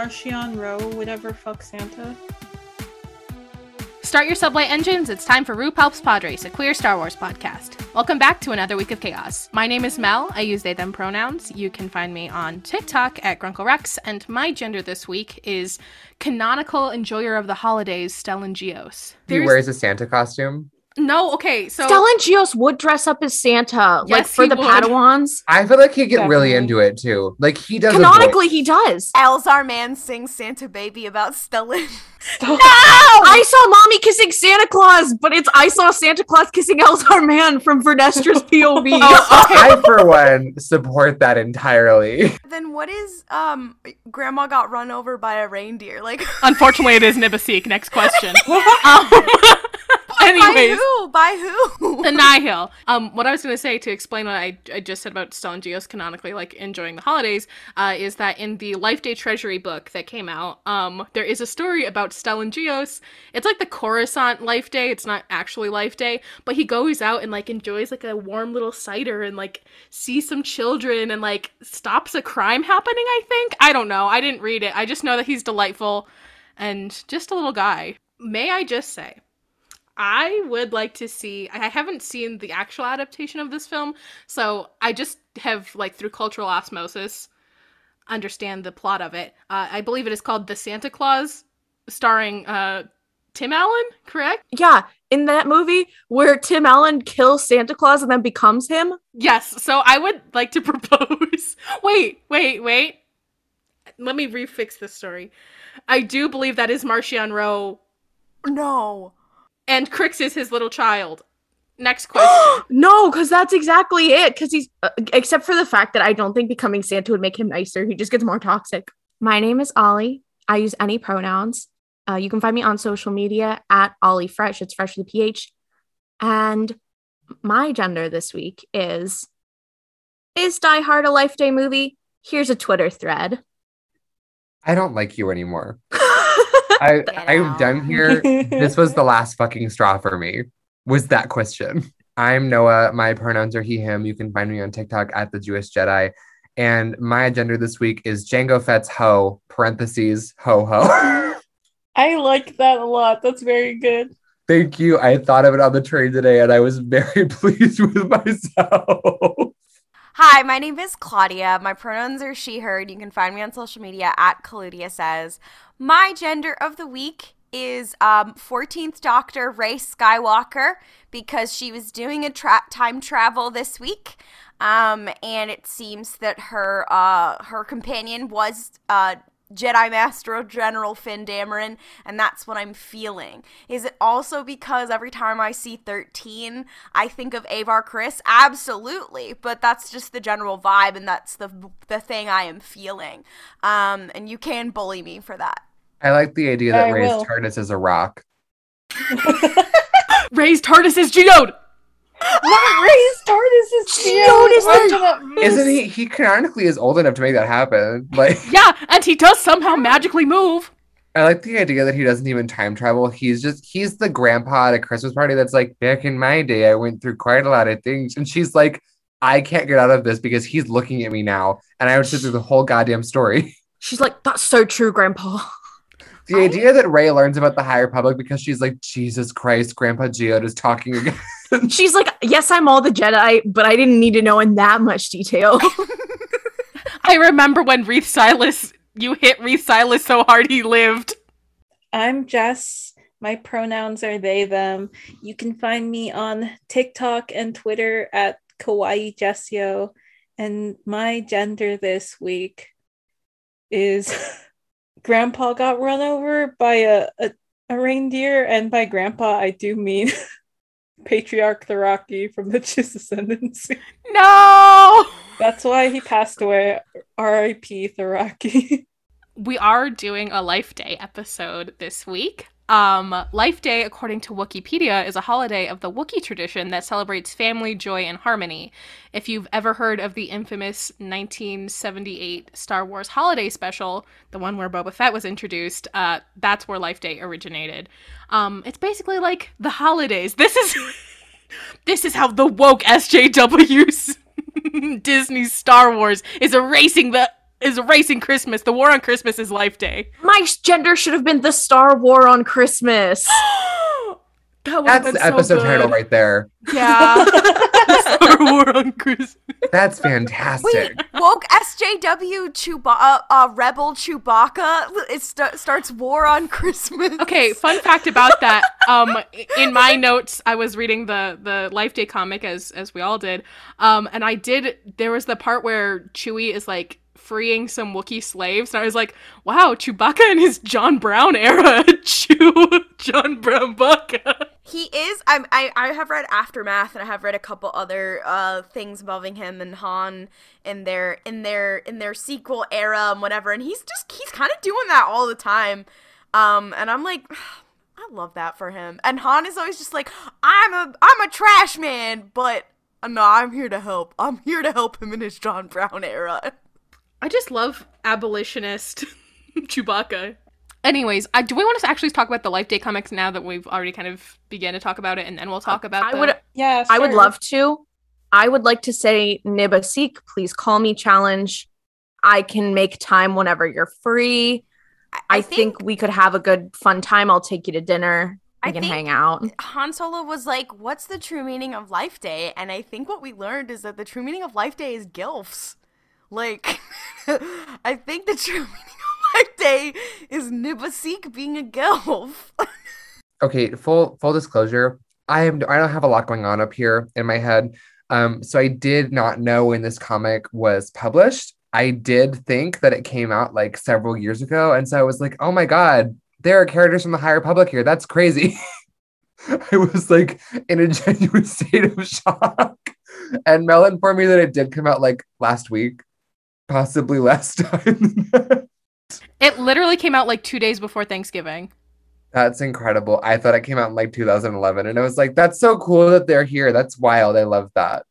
Do you think um Ro would ever fuck Santa? Start your subway engines. It's time for RuPaul's Padres, a queer Star Wars podcast. Welcome back to another week of chaos. My name is Mel. I use they them pronouns. You can find me on TikTok at Grunkle Rex, and my gender this week is canonical enjoyer of the holidays, Stellan Gios. He There's- wears a Santa costume. No, okay, so Stellan Gios would dress up as Santa, like Yes, for he the would. Padawans. I feel like he'd get really into it too. Like he does. a Canonically, he does. Elzar Mann sings Santa Baby about Stellan. No! I saw mommy kissing Santa Claus, but it's I saw Santa Claus kissing Elzar Mann from Vernestra's POV. I, for one, support that entirely. then what is um Grandma got run over by a reindeer? Like Unfortunately, it is Nib Assek. Next question. um, by who? By who? the Nihil. Um, what I was going to say to explain what I, I just said about Gios canonically, like enjoying the holidays, uh, is that in the Life Day Treasury book that came out, um, there is a story about Stellan. It's like the Coruscant Life Day. It's not actually Life Day, but he goes out and like enjoys like a warm little cider and like sees some children and like stops a crime happening. I think I don't know. I didn't read it. I just know that he's delightful and just a little guy. May I just say? I would like to see. I haven't seen the actual adaptation of this film, so I just have like through cultural osmosis understand the plot of it. Uh, I believe it is called The Santa Claus, starring uh, Tim Allen. Correct? yeah, in that movie where Tim Allen kills Santa Claus and then becomes him. Yes. So I would like to propose. wait, wait, wait. Let me refix this story. I do believe that is Marchion Ro, no. And Krix is his little child. Next question. no, because that's exactly it. Because he's, uh, except for the fact that I don't think becoming Santa would make him nicer. He just gets more toxic. My name is Ollie. I use any pronouns. Uh, you can find me on social media at Ollie Fresh. It's Fresh with a PH. And my gender this week is Is Die Hard a Life Day movie? Here's a Twitter thread. I don't like you anymore. I I'm done here. this was the last fucking straw for me. Was that question? I'm Noah. My pronouns are he, him. You can find me on TikTok at the Jewish Jedi. And my agenda this week is Django Fett's ho, parentheses, ho ho. I like that a lot. That's very good. Thank you. I thought of it on the train today and I was very pleased with myself. Hi, my name is Claudia. My pronouns are she, her. and You can find me on social media at Claudia Says. My gender of the week is um, 14th Doctor Rey Skywalker because she was doing a tra- time travel this week. Um, and it seems that her uh, her companion was uh, Jedi Master General Finn Dameron, and that's what I'm feeling. Is it also because every time I see 13, I think of Avar Kriss? Absolutely, but that's just the general vibe, and that's the the thing I am feeling. Um, and you can bully me for that. I like the idea that I Rey's will. TARDIS is a rock. Rey's TARDIS is geode. Not Rey's TARDIS is Geode is Geode. the- Isn't he? He canonically is old enough to make that happen. Like, Yeah, and he does somehow magically move. I like the idea that he doesn't even time travel. He's just he's the grandpa at a Christmas party that's like, back in my day, I went through quite a lot of things. And she's like, I can't get out of this because he's looking at me now. And I would sit through the whole goddamn story. She's like, That's so true, Grandpa. The idea that Rey learns about the High Republic because she's like, Jesus Christ, Grandpa Geode is talking again. She's like, Yes, I'm all the Jedi, but I didn't need to know in that much detail. I remember when Reath Silas, you hit Reath Silas so hard he lived. I'm Jess. My pronouns are they, them. You can find me on TikTok and Twitter at Kawaii Jessio. And my gender this week is Grandpa got run over by a, a, a reindeer. And by Grandpa, I do mean Patriarch Thooraki from the Chiss Ascendancy. No! That's why he passed away. R.I.P. Thooraki. We are doing a Life Day episode this week. Um, Life Day, according to Wikipedia, is a holiday of the Wookiee tradition that celebrates family, joy, and harmony. If you've ever heard of the infamous 1978 Star Wars holiday special, the one where Boba Fett was introduced, uh, that's where Life Day originated. Um, it's basically like the holidays. This is this is how the woke SJWs Disney Star Wars is erasing the is erasing Christmas. The war on Christmas is Life Day. My gender should have been the Star War on Christmas. that would've That's been the so episode good. title right there. Yeah. Star War on Christmas. That's fantastic. Wait, woke SJW Chewba- uh, uh, Rebel Chewbacca. It st- starts war on Christmas. Okay, fun fact about that. Um, in my notes, I was reading the the Life Day comic as as we all did. Um, and I did. There was the part where Chewie is like freeing some Wookiee slaves, and I was like, "Wow, Chewbacca in his John Brown era, Chew John Brown Bacca." He is. I'm, I I have read Aftermath, and I have read a couple other uh things involving him and Han in their in their in their sequel era and whatever. And he's just he's kind of doing that all the time. Um, and I'm like. I love that for him. And Han is always just like, I'm a I'm a trash man, but uh, no, I'm here to help. I'm here to help him in his John Brown era. I just love abolitionist Chewbacca. Anyways, I, do we want to actually talk about the Life Day comics now that we've already kind of began to talk about it, and then we'll talk about. I the- would Yeah, I would love to. I would like to say Nib Assek, please call me challenge. I can make time whenever you're free. I, think, we could have a good fun time. I'll take you to dinner. We I can think- hang out. Han Solo was like, "What's the true meaning of Life Day?" And I think what we learned is that the true meaning of Life Day is gilfs. Like, I think the true meaning of Life Day is Nib Assek being a gelf. okay full full disclosure i am i don't have a lot going on up here in my head. Um so i did not know when this comic was published. I did think that it came out like several years ago and so i was like oh my god there are characters from the higher republic here. That's crazy. I was like in a genuine state of shock. And mel informed me that it did come out like last week possibly last time than that. It literally came out like two days before Thanksgiving. That's incredible. I thought it came out in like 2011, and I was like, that's so cool that they're here. That's wild. I love that.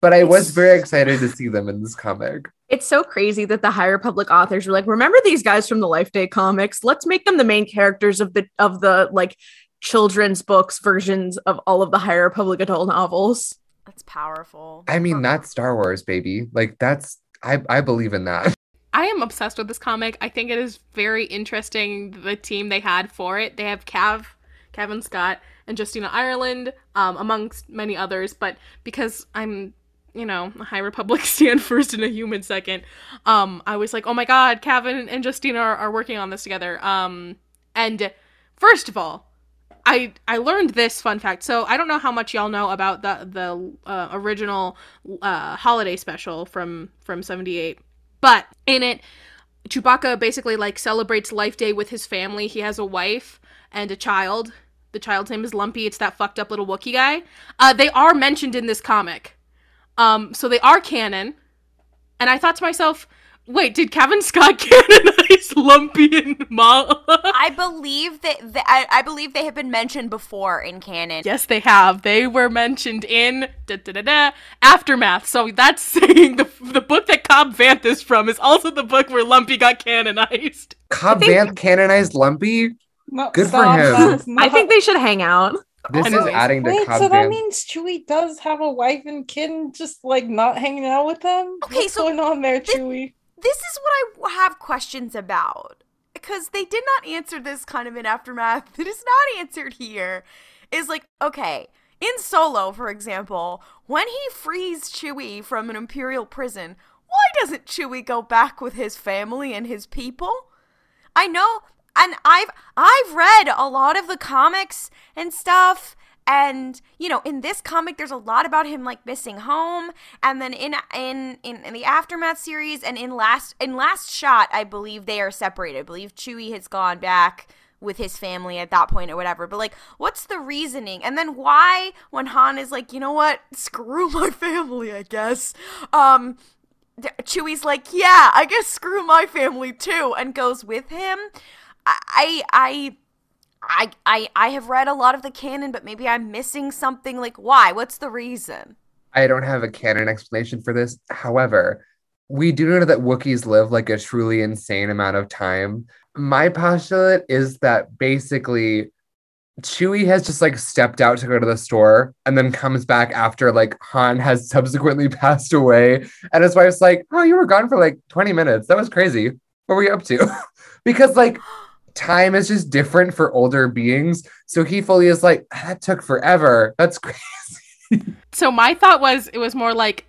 But I was very excited to see them in this comic. It's so crazy that the higher public authors were like, remember these guys from the Life Day comics? Let's make them the main characters of the of the like children's books versions of all of the higher public adult novels. That's powerful. I mean, that's Star Wars, baby. Like, that's, I, I believe in that. I am obsessed with this comic. I think it is very interesting the team they had for it. They have Cav, Cavan Scott, and Justina Ireland, um, amongst many others. But because I'm, you know, a High Republic stand first and a human second, um, I was like, oh my god, Cavan and Justina are, are working on this together. Um, and first of all, I I learned this fun fact. So I don't know how much y'all know about the the uh, original uh, holiday special from from '78, but in it, Chewbacca basically like celebrates Life Day with his family. He has a wife and a child. The child's name is Lumpy. It's that fucked up little Wookie guy. Uh, they are mentioned in this comic, um, so they are canon. And I thought to myself, wait, did Cavan Scott canonize Lumpy and Mal? I believe that, that I, I believe they have been mentioned before in canon. Yes, they have. They were mentioned in da, da, da, da, Aftermath. So that's saying the the book that Cobb Vanth is from is also the book where Lumpy got canonized. Cobb think- Vanth canonized Lumpy. No, Good for him. that's I think they should hang out. This is adding to Wait, Cobb so that Vanth. means Chewie does have a wife and kid, and just like not hanging out with them. Okay, What's so going on there, this- Chewie? This is what I have questions about because they did not answer this kind of in aftermath. It is not answered here. Is like okay. In Solo, for example, when he frees Chewie from an Imperial prison, why doesn't Chewie go back with his family and his people? I know, and I've I've read a lot of the comics and stuff, and you know, in this comic, there's a lot about him like missing home, and then in in in, in the aftermath series and in last in last shot, I believe they are separated. I believe Chewie has gone back with his family at that point or whatever. But like, what's the reasoning? And then why, when Han is like, you know what, screw my family, I guess. Um, Chewie's like, yeah, I guess screw my family too, and goes with him. I, I, I, I, I I have read a lot of the canon, but maybe I'm missing something. Like, why? What's the reason? I don't have a canon explanation for this. However, we do know that Wookiees live like a truly insane amount of time. My postulate is that basically Chewie has just like stepped out to go to the store and then comes back after like Han has subsequently passed away. And his wife's like, Oh, you were gone for like 20 minutes. That was crazy. What were you up to? because like time is just different for older beings. So he fully is like, That took forever. That's crazy. So my thought was it was more like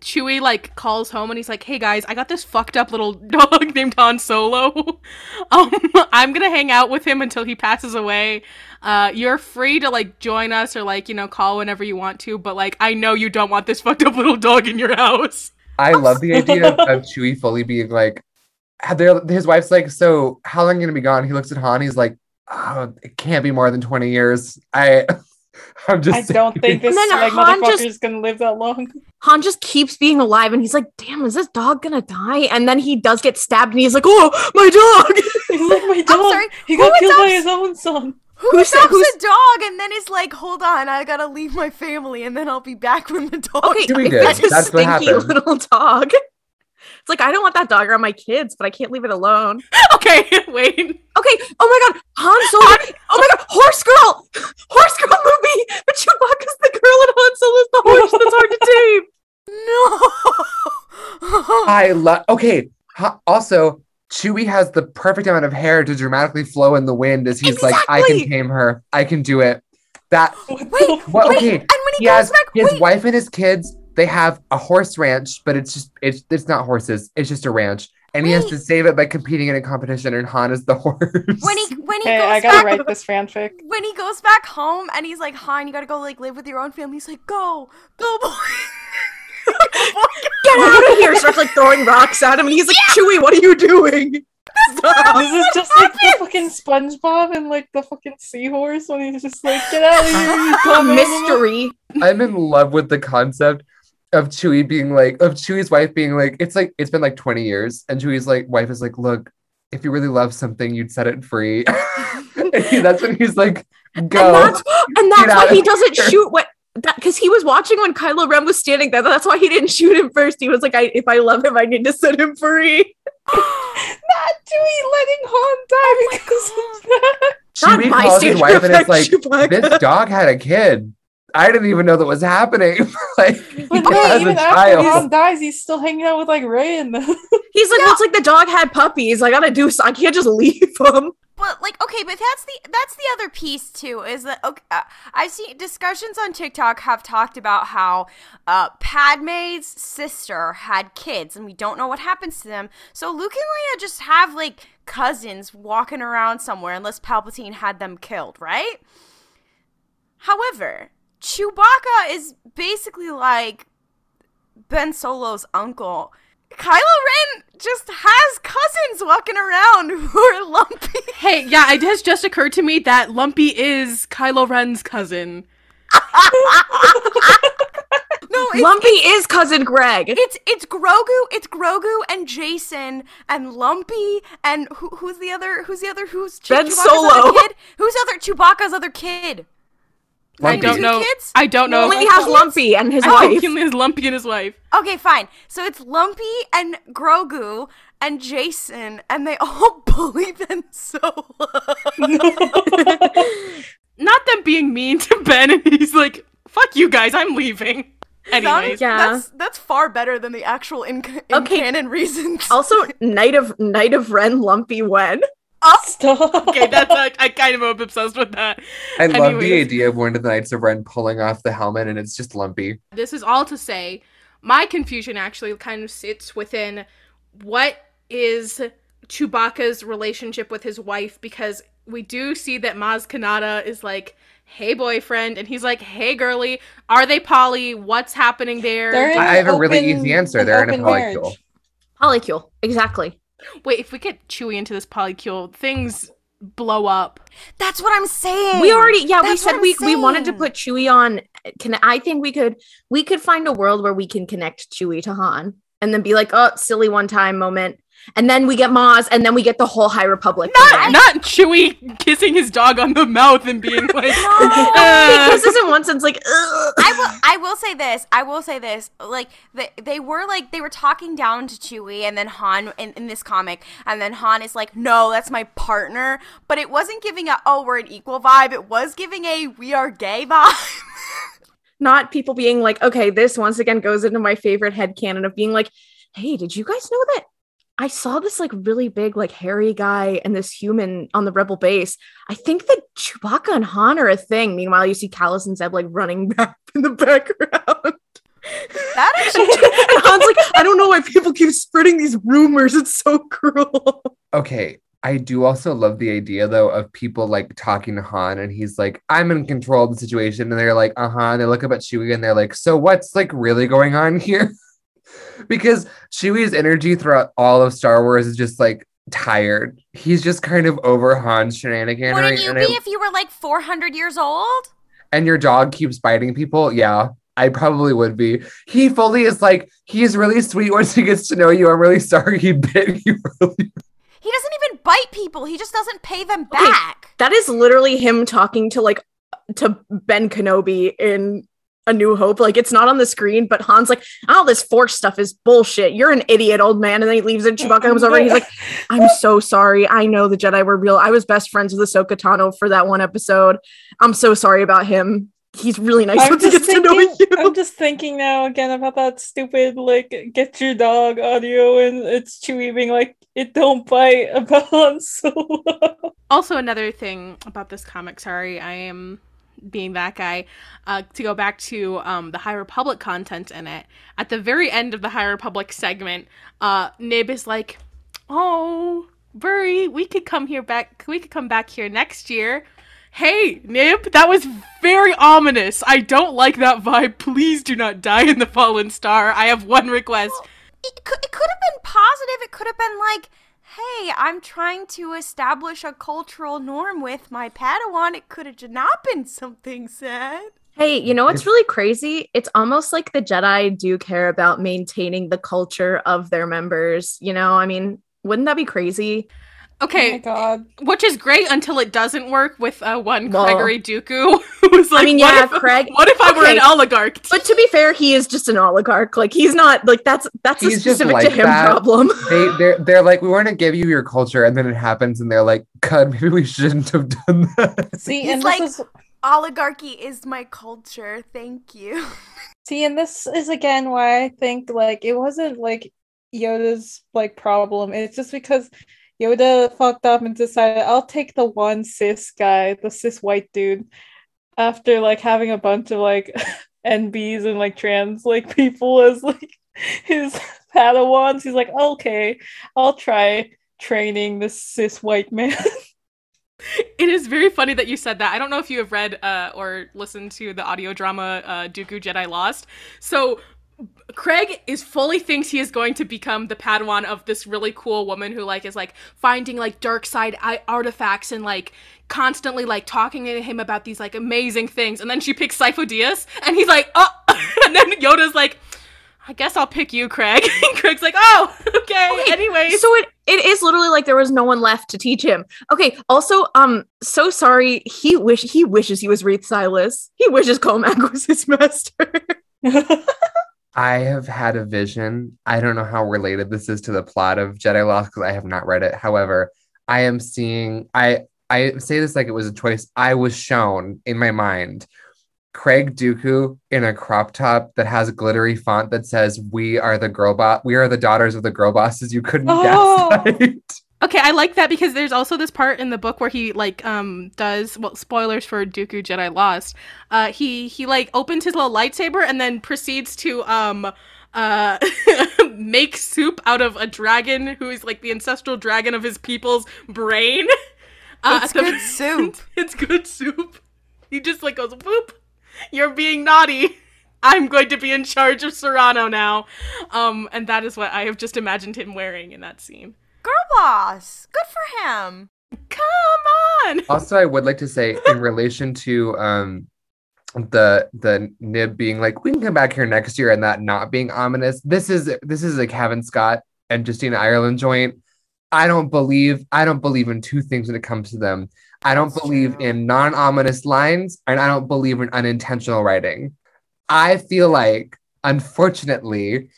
Chewie like calls home and he's like, "Hey guys, I got this fucked up little dog named Han Solo. um, I'm gonna hang out with him until he passes away. Uh, you're free to like join us or like you know call whenever you want to, but like I know you don't want this fucked up little dog in your house." I love the idea of, of Chewie fully being like, his wife's like, So how long are you gonna be gone? He looks at Han, he's like, Oh, it can't be more than 20 years. I I'm just I don't think this And then like, Han motherfucker's just- gonna live that long. Han just keeps being alive and he's like, damn, is this dog gonna die? And then he does get stabbed and he's like, oh, my dog. He's like my dog. sorry, He who got killed by his own son. Who Who's- adopts who's- a dog and then is like, hold on, I gotta leave my family and then I'll be back when the dog. Okay, Chewie if that's a what stinky happened. little dog. It's like I don't want that dog around my kids, but I can't leave it alone. okay, wait. Okay. Oh my god, Han Solo. oh my god, horse girl, horse girl movie. But Chewbacca's the girl and Han Solo's the horse. That's hard to tame. No. I love. Okay. Also, Chewie has the perfect amount of hair to dramatically flow in the wind as he's like, "I can tame her. I can do it." That. Wait, What? wait, Okay. and when he, He goes has back, his wait, wife and his kids. They have a horse ranch, but it's just it's it's not horses. It's just a ranch, and he has to save it by competing in a competition. And Han is the horse. when he when he Hey, goes I gotta back write this fanfic. when he goes back home and he's like, Han, you gotta go like live with your own family. He's like, go, go, boy. Get out of here! Starts like throwing rocks at him, and he's like, Chewie, what are you doing? This is just like the fucking SpongeBob and like the fucking seahorse when he's just like, get out of here, you A dumb animal." mystery. I'm in love with the concept of Chewie being like, of Chewie's wife being like, it's like it's been like 20 years, and Chewie's like wife is like, look, if you really love something, you'd set it free. and he- that's when he's like, go. And that's, and that's why he of doesn't here. shoot what that because he was watching when Kylo Ren was standing there. That's why he didn't shoot him first. He was like, I if I love him, I need to set him free. Not Chewie letting Han die oh because of that. Chewie calls his wife and it's like, Chewbacca. this dog had a kid. I didn't even know that was happening. like, he But has no, even after child. Han dies, he's still hanging out with like Rey and them. He's like, well, it's like the dog had puppies. I gotta do. so- I can't just leave him. But like, okay, but that's the that's the other piece too. Is that okay? Uh, I've seen discussions on TikTok have talked about how uh, Padme's sister had kids, and we don't know what happens to them. So Luke and Leia just have like cousins walking around somewhere, unless Palpatine had them killed, right? However, Chewbacca is basically like Ben Solo's uncle. Kylo Ren just has cousins walking around who are lumpy. Hey, yeah, it has just occurred to me that Lumpy is Kylo Ren's cousin. No, it's, Lumpy is cousin Greg. it's it's Grogu, it's Grogu and Jason and Lumpy and who, who's the other? Who's the other? Who's Chew- Ben Chewbacca's Solo. Other kid? Who's other Chewbacca's other kid? I don't know. kids? I don't know. Only has? Lumpy and his I wife. think his Lumpy and his wife. Okay, fine. So it's Lumpy and Grogu and Jason, and they all bully Ben Solo. Not them being mean to Ben, and he's like, "Fuck you guys, I'm leaving." Anyways, Yeah. that's that's far better than the actual in, in Okay. canon reasons. Also, Knight of Knight of Ren Lumpy Wen. Stop. okay, that's I, I kind of am obsessed with that. I love the idea of one of the Knights of Ren pulling off the helmet and it's just lumpy. This is all to say, my confusion actually kind of sits within what is Chewbacca's relationship with his wife because we do see that Maz Kanata is like, "Hey boyfriend," and he's like, "Hey girly." Are they poly? What's happening there? I have a really easy answer. an They're in a open polycule. marriage. Polycule. Exactly. Wait, if we get Chewie into this polycule, things blow up. That's what I'm saying. We already yeah, we said we I'm we wanted to put Chewie on can I think we could we could find a world where we can connect Chewie to Han and then be like, "Oh, silly one time moment." And then we get Maz, and then we get the whole High Republic. Not, not Chewie kissing his dog on the mouth and being like, he kisses in one it's like, Ugh. I will. I will say this. I will say this. Like they, they were like they were talking down to Chewie, and then Han in, in this comic, and then Han is like, "No, that's my partner." But it wasn't giving a "Oh, we're an equal" vibe. It was giving a "We are gay" vibe. not people being like, okay, this once again goes into my favorite head canon of being like, hey, did you guys know that I saw this like really big, like hairy guy and this human on the rebel base. I think that Chewbacca and Han are a thing. Meanwhile, you see Kallus and Zeb like running back in the background. That actually, and Han's like, I don't know why people keep spreading these rumors. It's so cruel. Okay. I do also love the idea though of people like talking to Han and he's like, I'm in control of the situation. And they're like, uh-huh. And they look up at Chewie and they're like, so what's like really going on here? because Chewie's energy throughout all of Star Wars is just like tired. He's just kind of over Han's shenanigan. wouldn't right? you and, be I- if you were like 400 years old? and your dog keeps biting people. Yeah. I probably would be. He fully is like, he's really sweet once he gets to know you. I'm really sorry he bit you really He doesn't even bite people. He just doesn't pay them Okay. back. That is literally him talking to like to Ben Kenobi in A New Hope. Like it's not on the screen, but Han's like, all this force stuff is bullshit. You're an idiot, old man. And then he leaves and Chewbacca comes over and he's like, I'm so sorry. I know the Jedi were real. I was best friends with Ahsoka Tano for that one episode. I'm so sorry about him. He's really nice I'm once he just, gets to know thinking, you. I'm just thinking now again about that stupid like get your dog audio and it's Chewie being like it don't bite about Han Solo. Also, another thing about this comic, sorry, I am being that guy. Uh, to go back to um, the High Republic content in it, at the very end of the High Republic segment, uh, Nib is like, "Oh, Burry, we could come here back. We could come back here next year." Hey, Nib, that was very ominous. I don't like that vibe. Please do not die in the Fallen Star. I have one request. It could, it could have been positive. It could have been like, hey, I'm trying to establish a cultural norm with my Padawan. It could have not been something sad. Hey, you know what's really crazy? It's almost like the Jedi do care about maintaining the culture of their members. You know, I mean, wouldn't that be crazy? Oh my Okay, god. which is great until it doesn't work with uh, one Well- Gregory Dooku, who's was like, mean, what yeah, if, Craig- What if I were an oligarch? But to be fair, he is just an oligarch. Like he's not like that's that's a He's just specific like to him that. problem. they they're they're like we want to give you your culture and then it happens and they're like god maybe we shouldn't have done that See, He's and like- this is Oligarchy is my culture. Thank you. see, and this is again why I think like it wasn't like Yoda's like problem. It's just because Yoda fucked up and decided I'll take the one cis guy, the cis white dude, after like having a bunch of like NBs and like trans like people as like his Padawans. He's like, okay, I'll try training this cis white man. It is very funny that you said that. I don't know if you have read uh, or listened to the audio drama uh, Dooku Jedi Lost. So Craig is fully thinks he is going to become the Padawan of this really cool woman who like is like finding like dark side artifacts and like constantly like talking to him about these like amazing things. And then she picks Sifo Dyas and he's like, oh, and then Yoda's like. I guess I'll pick you, Craig. And Craig's like, oh, okay. Okay, Anyways, So it it is literally like there was no one left to teach him. Okay. Also, um, so sorry. He wish he wishes he was Reath Silas. He wishes Cohmac was his master. I have had a vision i don't know how related this is to the plot of jedi lost because i have not read it however i am seeing i i say this like it was a choice i was shown in my mind Craig Dooku in a crop top that has a glittery font that says "We are the girl boss. We are the daughters of the girl bosses." You couldn't Oh. gaslight. Okay, I like that because there's also this part in the book where he like um does well spoilers for Dooku Jedi Lost. Uh he he like opens his little lightsaber and then proceeds to um uh make soup out of a dragon who is like the ancestral dragon of his people's brain. Uh, It's the- good soup. it's good soup. He just like goes whoop. You're being naughty. I'm going to be in charge of Serenno now. Um and that is what I have just imagined him wearing in that scene. Girl boss. Good for him. Come on. Also, I would like to say in relation to um the the nib being like, we can come back here next year and that not being ominous. This is this is a Cavan Scott and Justina Ireland joint. I don't believe I don't believe in two things when it comes to them. I don't That's believe true. in non-ominous lines and I don't believe in unintentional writing. I feel like unfortunately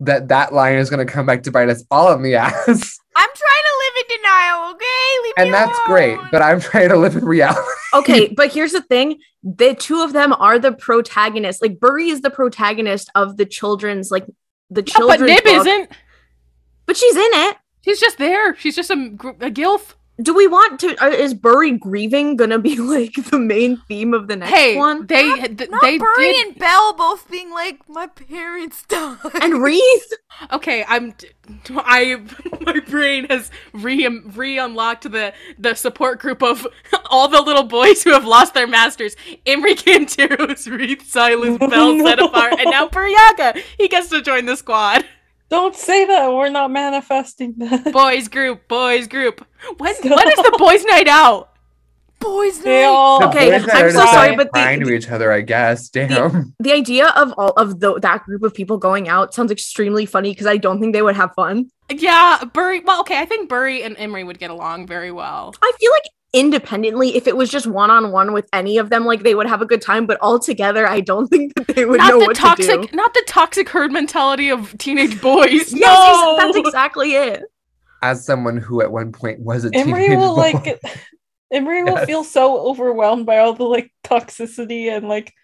that that lion is going to come back to bite us all in the ass. I'm trying to live in denial, okay? Leave me and that's great, but I'm trying to live in reality. Okay, but here's the thing: the two of them are the protagonists. Like Burry is the protagonist of the children's, like the Yeah, children's. but Nib book, isn't. But she's in it. She's just there. She's just a, gr- a gilf. Do we want to? Uh, is Burry grieving gonna be like the main theme of the next Hey, one? they Not, th- not they Burry did. and Bell both being like, my parents died. And Reath. Okay, I'm. I my brain has re re unlocked the the support group of all the little boys who have lost their masters. Imri Cantaros, Reath, Silas, Bell, No. Zettifar, and now Burryaga. He gets to join the squad. Don't say that. We're not manifesting that. Boys group, boys group. When Stop. when is the boys' night out? Boys They night. all. Okay, I'm so just, sorry, like, but the- crying to each other, I guess. Damn. The idea of all of the, that group of people going out sounds extremely funny because I don't think they would have fun. Yeah, Burry. Well, okay, I think Burry and Imri would get along very well. I feel like independently, if it was just one on one with any of them, like they would have a good time. But all together, I don't think that they would not know the what to toxic, do. not the toxic herd mentality of teenage boys. Yes, no, ex- that's exactly it. As someone who at one point was a Imri teenage will boy. like. Imri will Yes. feel so overwhelmed by all the like toxicity and like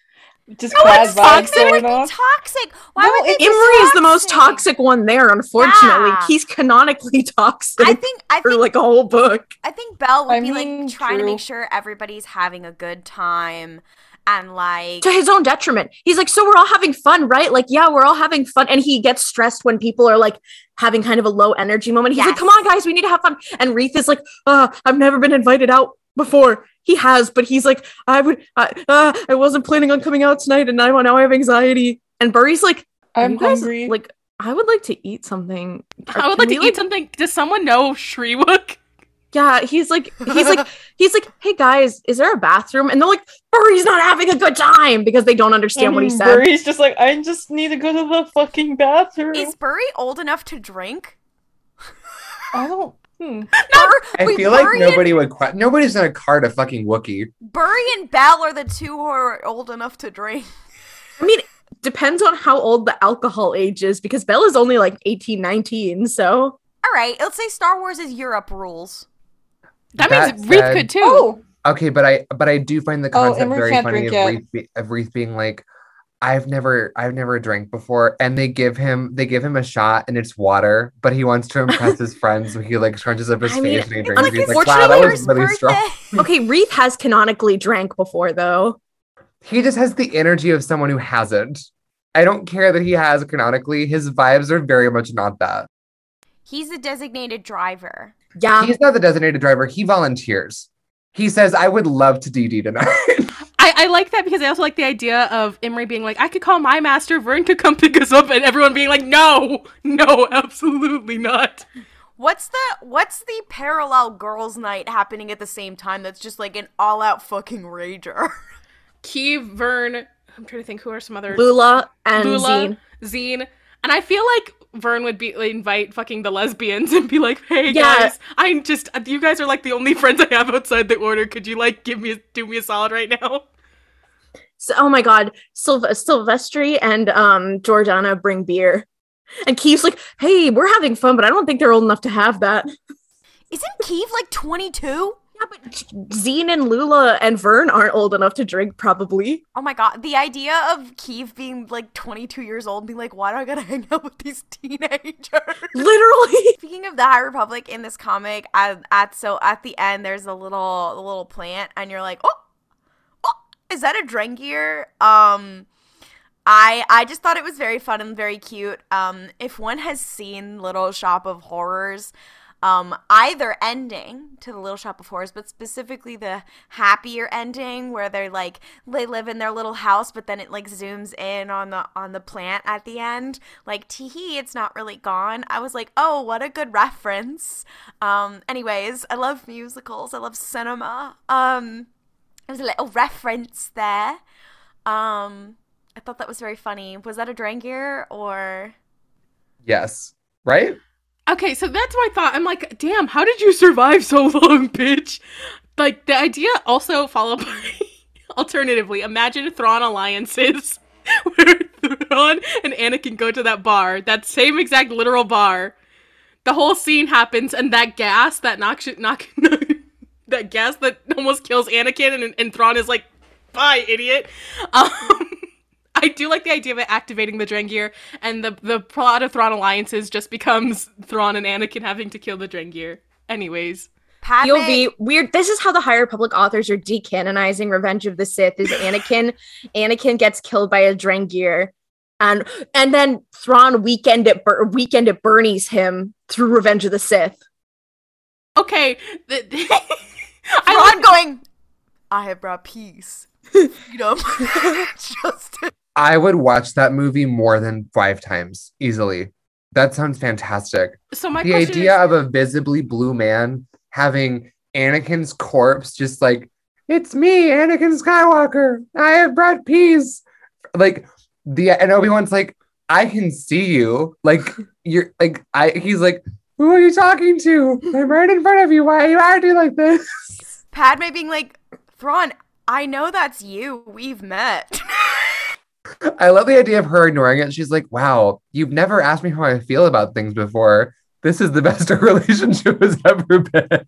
just No bad one's vibes toxic. They would going be toxic. Why No, would they it- be Imri is the most toxic? toxic one there, unfortunately. Yeah. He's canonically toxic I think. I for think. like a whole book. I think Bell would I be mean, like trying to make sure everybody's having a good time, and like. To his own detriment. He's like, so we're all having fun, right? Like, yeah, we're all having fun. And he gets stressed when people are like having kind of a low energy moment. He's like, come on, guys, we need to have fun. And Reath is like, uh, I've never been invited out before. He has, but he's like, I would, I, uh, I wasn't planning on coming out tonight, and now, now I have anxiety. And Burry's like, I'm you guys- hungry. Like, I would like to eat something. I would like to we, eat something. Does someone know Shyriiwook? Yeah, he's like, he's like, he's like, hey guys, is there a bathroom? And they're like, Burry's not having a good time because they don't understand what he And said. Burry's just like, I just need to go to the fucking bathroom. Is Burry old enough to drink? I don't. Hmm. Bur- I wait, feel like Burry nobody would. Que- nobody's gonna card a fucking Wookiee. And, Burry and Bell are the two who are old enough to drink. I mean, depends on how old the alcohol age is because Bell is only like 18, 19. So All right, let's say Star Wars is Europe rules. That, That means Reath could too. Oh, Okay, but I but I do find the Oh, concept Imri very funny drink of yet. Reath, be- of Reath being like, I've never I've never drank before, and they give him they give him a shot and it's water, but he wants to impress his friends, so he like scrunches up his I mean, face and he drinks. like He's like, wow, that fortunate was really strong. okay, Reath has canonically drank before though. He just has the energy of someone who hasn't. I don't care that he has canonically. His vibes are very much not that. He's a designated driver. Yeah. He's not the designated driver. He volunteers. He says, "I would love to DD tonight." I, I like that because I also like the idea of Imri being like, I could call my master, Vern could come pick us up, and everyone being like, no, no, absolutely not. What's the what's the parallel girls' night happening at the same time? That's just like an all-out fucking rager. Key, Vern, I'm trying to think who are some other Lula and Lula, Zeen. Zeen. And I feel like Vern would be invite fucking the lesbians and be like, "Hey Yeah. guys, I'm just you guys are like the only friends I have outside the order. Could you like give me do me a solid right now?" So, oh my god, Sylv- Sylvestri and um Jordana bring beer. And Keeve's like, hey, we're having fun, but I don't think they're old enough to have that. Isn't Keeve like 22? Yeah, but Zeen and Lula and Vern aren't old enough to drink, probably. Oh my god, the idea of Keeve being like 22 years old and being like, why do I gotta hang out with these teenagers? Literally. Speaking of the High Republic in this comic, at, at so at the end there's a little a little plant, and you're like, oh, is that a Drengir? Um, I I just thought it was very fun and very cute. Um, if one has seen Little Shop of Horrors, um, either ending to the Little Shop of Horrors, but specifically the happier ending where they're like they live in their little house, but then it like zooms in on the on the plant at the end, like teehee, it's not really gone. I was like, oh, what a good reference. Um, anyways, I love musicals. I love cinema. Um, there's a little reference there. Um, I thought that was very funny. Was that a Drengir or? yes, right. Okay, so that's my thought. I'm like, damn, how did you survive so long, bitch? Like the idea also followed by alternatively, imagine Thrawn alliances where Thrawn and Anakin go to that bar, that same exact literal bar. The whole scene happens, and that gas that knocks knock, that gas that almost kills Anakin, and, and Thrawn is like, "Bye, idiot." Um, I do like the idea of it activating the Drengir, and the the plot of Thrawn alliances just becomes Thrawn and Anakin having to kill the Drengir. Anyways, Padme, POV weird. This is how the higher public authors are decanonizing Revenge of the Sith. Is Anakin? Anakin gets killed by a Drengir, and and then Thrawn weekend at Bur- weekend at Bernie's him through Revenge of the Sith. okay. The, I Thrawn going, I have brought peace, freedom, justice. I would watch that movie more than five times easily. That sounds fantastic. so my the idea is, of a visibly blue man having Anakin's corpse just like, it's me, Anakin Skywalker. I have brought peace. Like the and Obi-Wan's like, I can see you. Like you're like I he's like, who are you talking to? I'm right in front of you. Why are you acting like this? Padme being like, Thrawn, I know that's you. We've met. I love the idea of her ignoring it. She's like, wow, you've never asked me how I feel about things before. This is the best our relationship has ever been.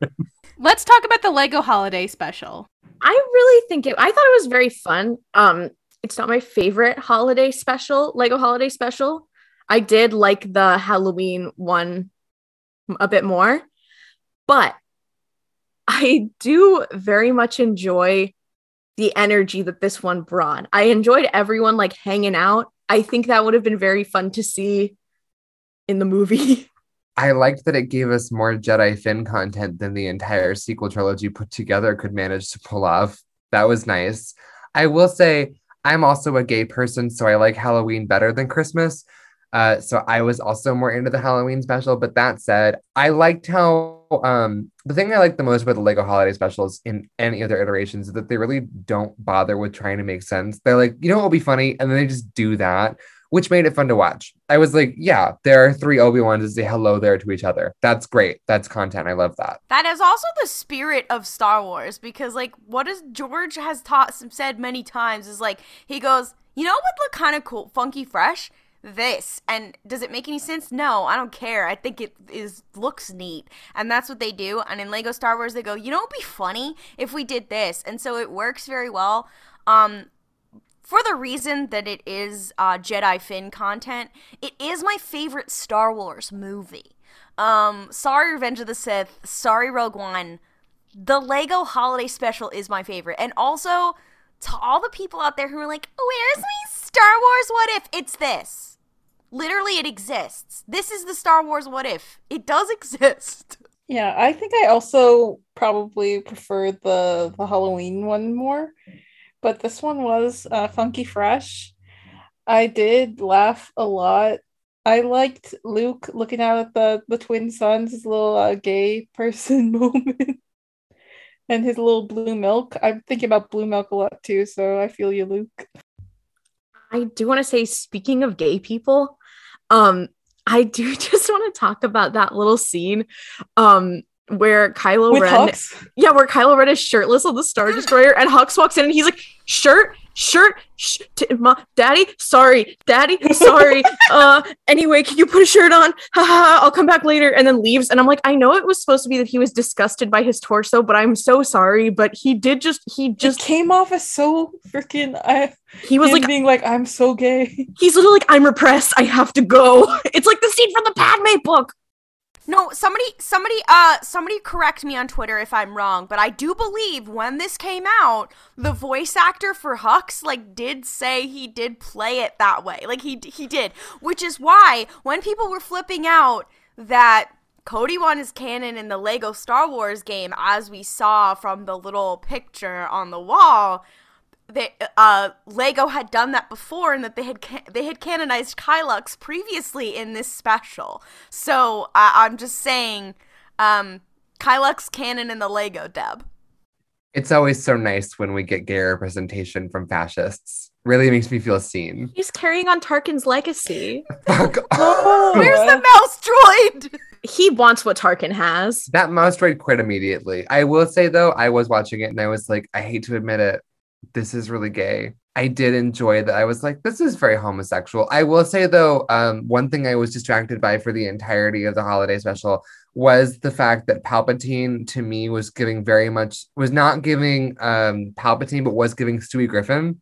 let's talk about the Lego Holiday Special. I really think it. I thought it was very fun. Um, it's not my favorite holiday special, Lego holiday special. I did like the Halloween one a bit more, but I do very much enjoy the energy that this one brought. I enjoyed everyone like hanging out. I think that would have been very fun to see in the movie. I liked that it gave us more Jedi Finn content than the entire sequel trilogy put together could manage to pull off. That was nice. I will say, I'm also a gay person, so I like Halloween better than Christmas. Uh, so I was also more into the Halloween special. But that said, I liked how um, the thing I like the most about the Lego holiday specials in any of their iterations is that they really don't bother with trying to make sense. They're like, you know what will be funny? And then they just do that, which made it fun to watch. I was like, yeah, there are three Obi-Wans to say hello there to each other. That's great. That's content. I love that. That is also the spirit of Star Wars because, like, what is George has taught said many times is like he goes, you know what look kind of cool, funky, fresh. This and does it make any sense? No, I don't care. I think it is looks neat, and that's what they do. And in Lego Star Wars, they go, you know, it'd be funny if we did this, and so it works very well. Um, for the reason that it is uh, Jedi Finn content, it is my favorite Star Wars movie. Um, sorry, Revenge of the Sith. Sorry, Rogue One. The Lego Holiday Special is my favorite, and also to all the people out there who are like, "Where's my Star Wars? What if it's this?" Literally, it exists. This is the Star Wars What If. It does exist. Yeah, I think I also probably prefer the the Halloween one more, but this one was uh, funky fresh. I did laugh a lot. I liked Luke looking out at the the twin sons, his little uh, gay person moment, and his little blue milk. I'm thinking about blue milk a lot too, so I feel you, Luke. I do want to say, speaking of gay people, um, I do just want to talk about that little scene um where Kylo With Ren Hux? Yeah, where Kylo Ren is shirtless on the Star Destroyer and Hux walks in and he's like, shirt, shirt, sh- t- ma- daddy, sorry, daddy, sorry. uh, anyway, can you put a shirt on? Ha ha, I'll come back later. And then leaves. And I'm like, I know it was supposed to be that he was disgusted by his torso, but I'm so sorry. But he did just, he Just just, came off as so freaking. I he was like, being like, I'm so gay. he's literally like, I'm repressed. I have to go. It's like the scene from the Padme book. No, somebody, somebody, uh, somebody correct me on Twitter if I'm wrong, but I do believe when this came out, the voice actor for Hux like did say he did play it that way, like he he did, which is why when people were flipping out that Cody won his canon in the Lego Star Wars game, as we saw from the little picture on the wall. They, uh, Lego had done that before, and that they had ca- they had canonized Kylux previously in this special. So uh, I'm just saying, um, Kylux canon in the Lego deb. It's always so nice when we get gay representation from fascists. Really makes me feel seen. He's carrying on Tarkin's legacy. Fuck No. off. Where's the mouse droid? he wants what Tarkin has. That mouse droid quit immediately. I will say though, I was watching it and I was like, I hate to admit it, this is really gay. I did enjoy that. I was like, this is very homosexual. I will say though, um, one thing I was distracted by for the entirety of the holiday special was the fact that Palpatine to me was giving very much was not giving um Palpatine, but was giving Stewie Griffin.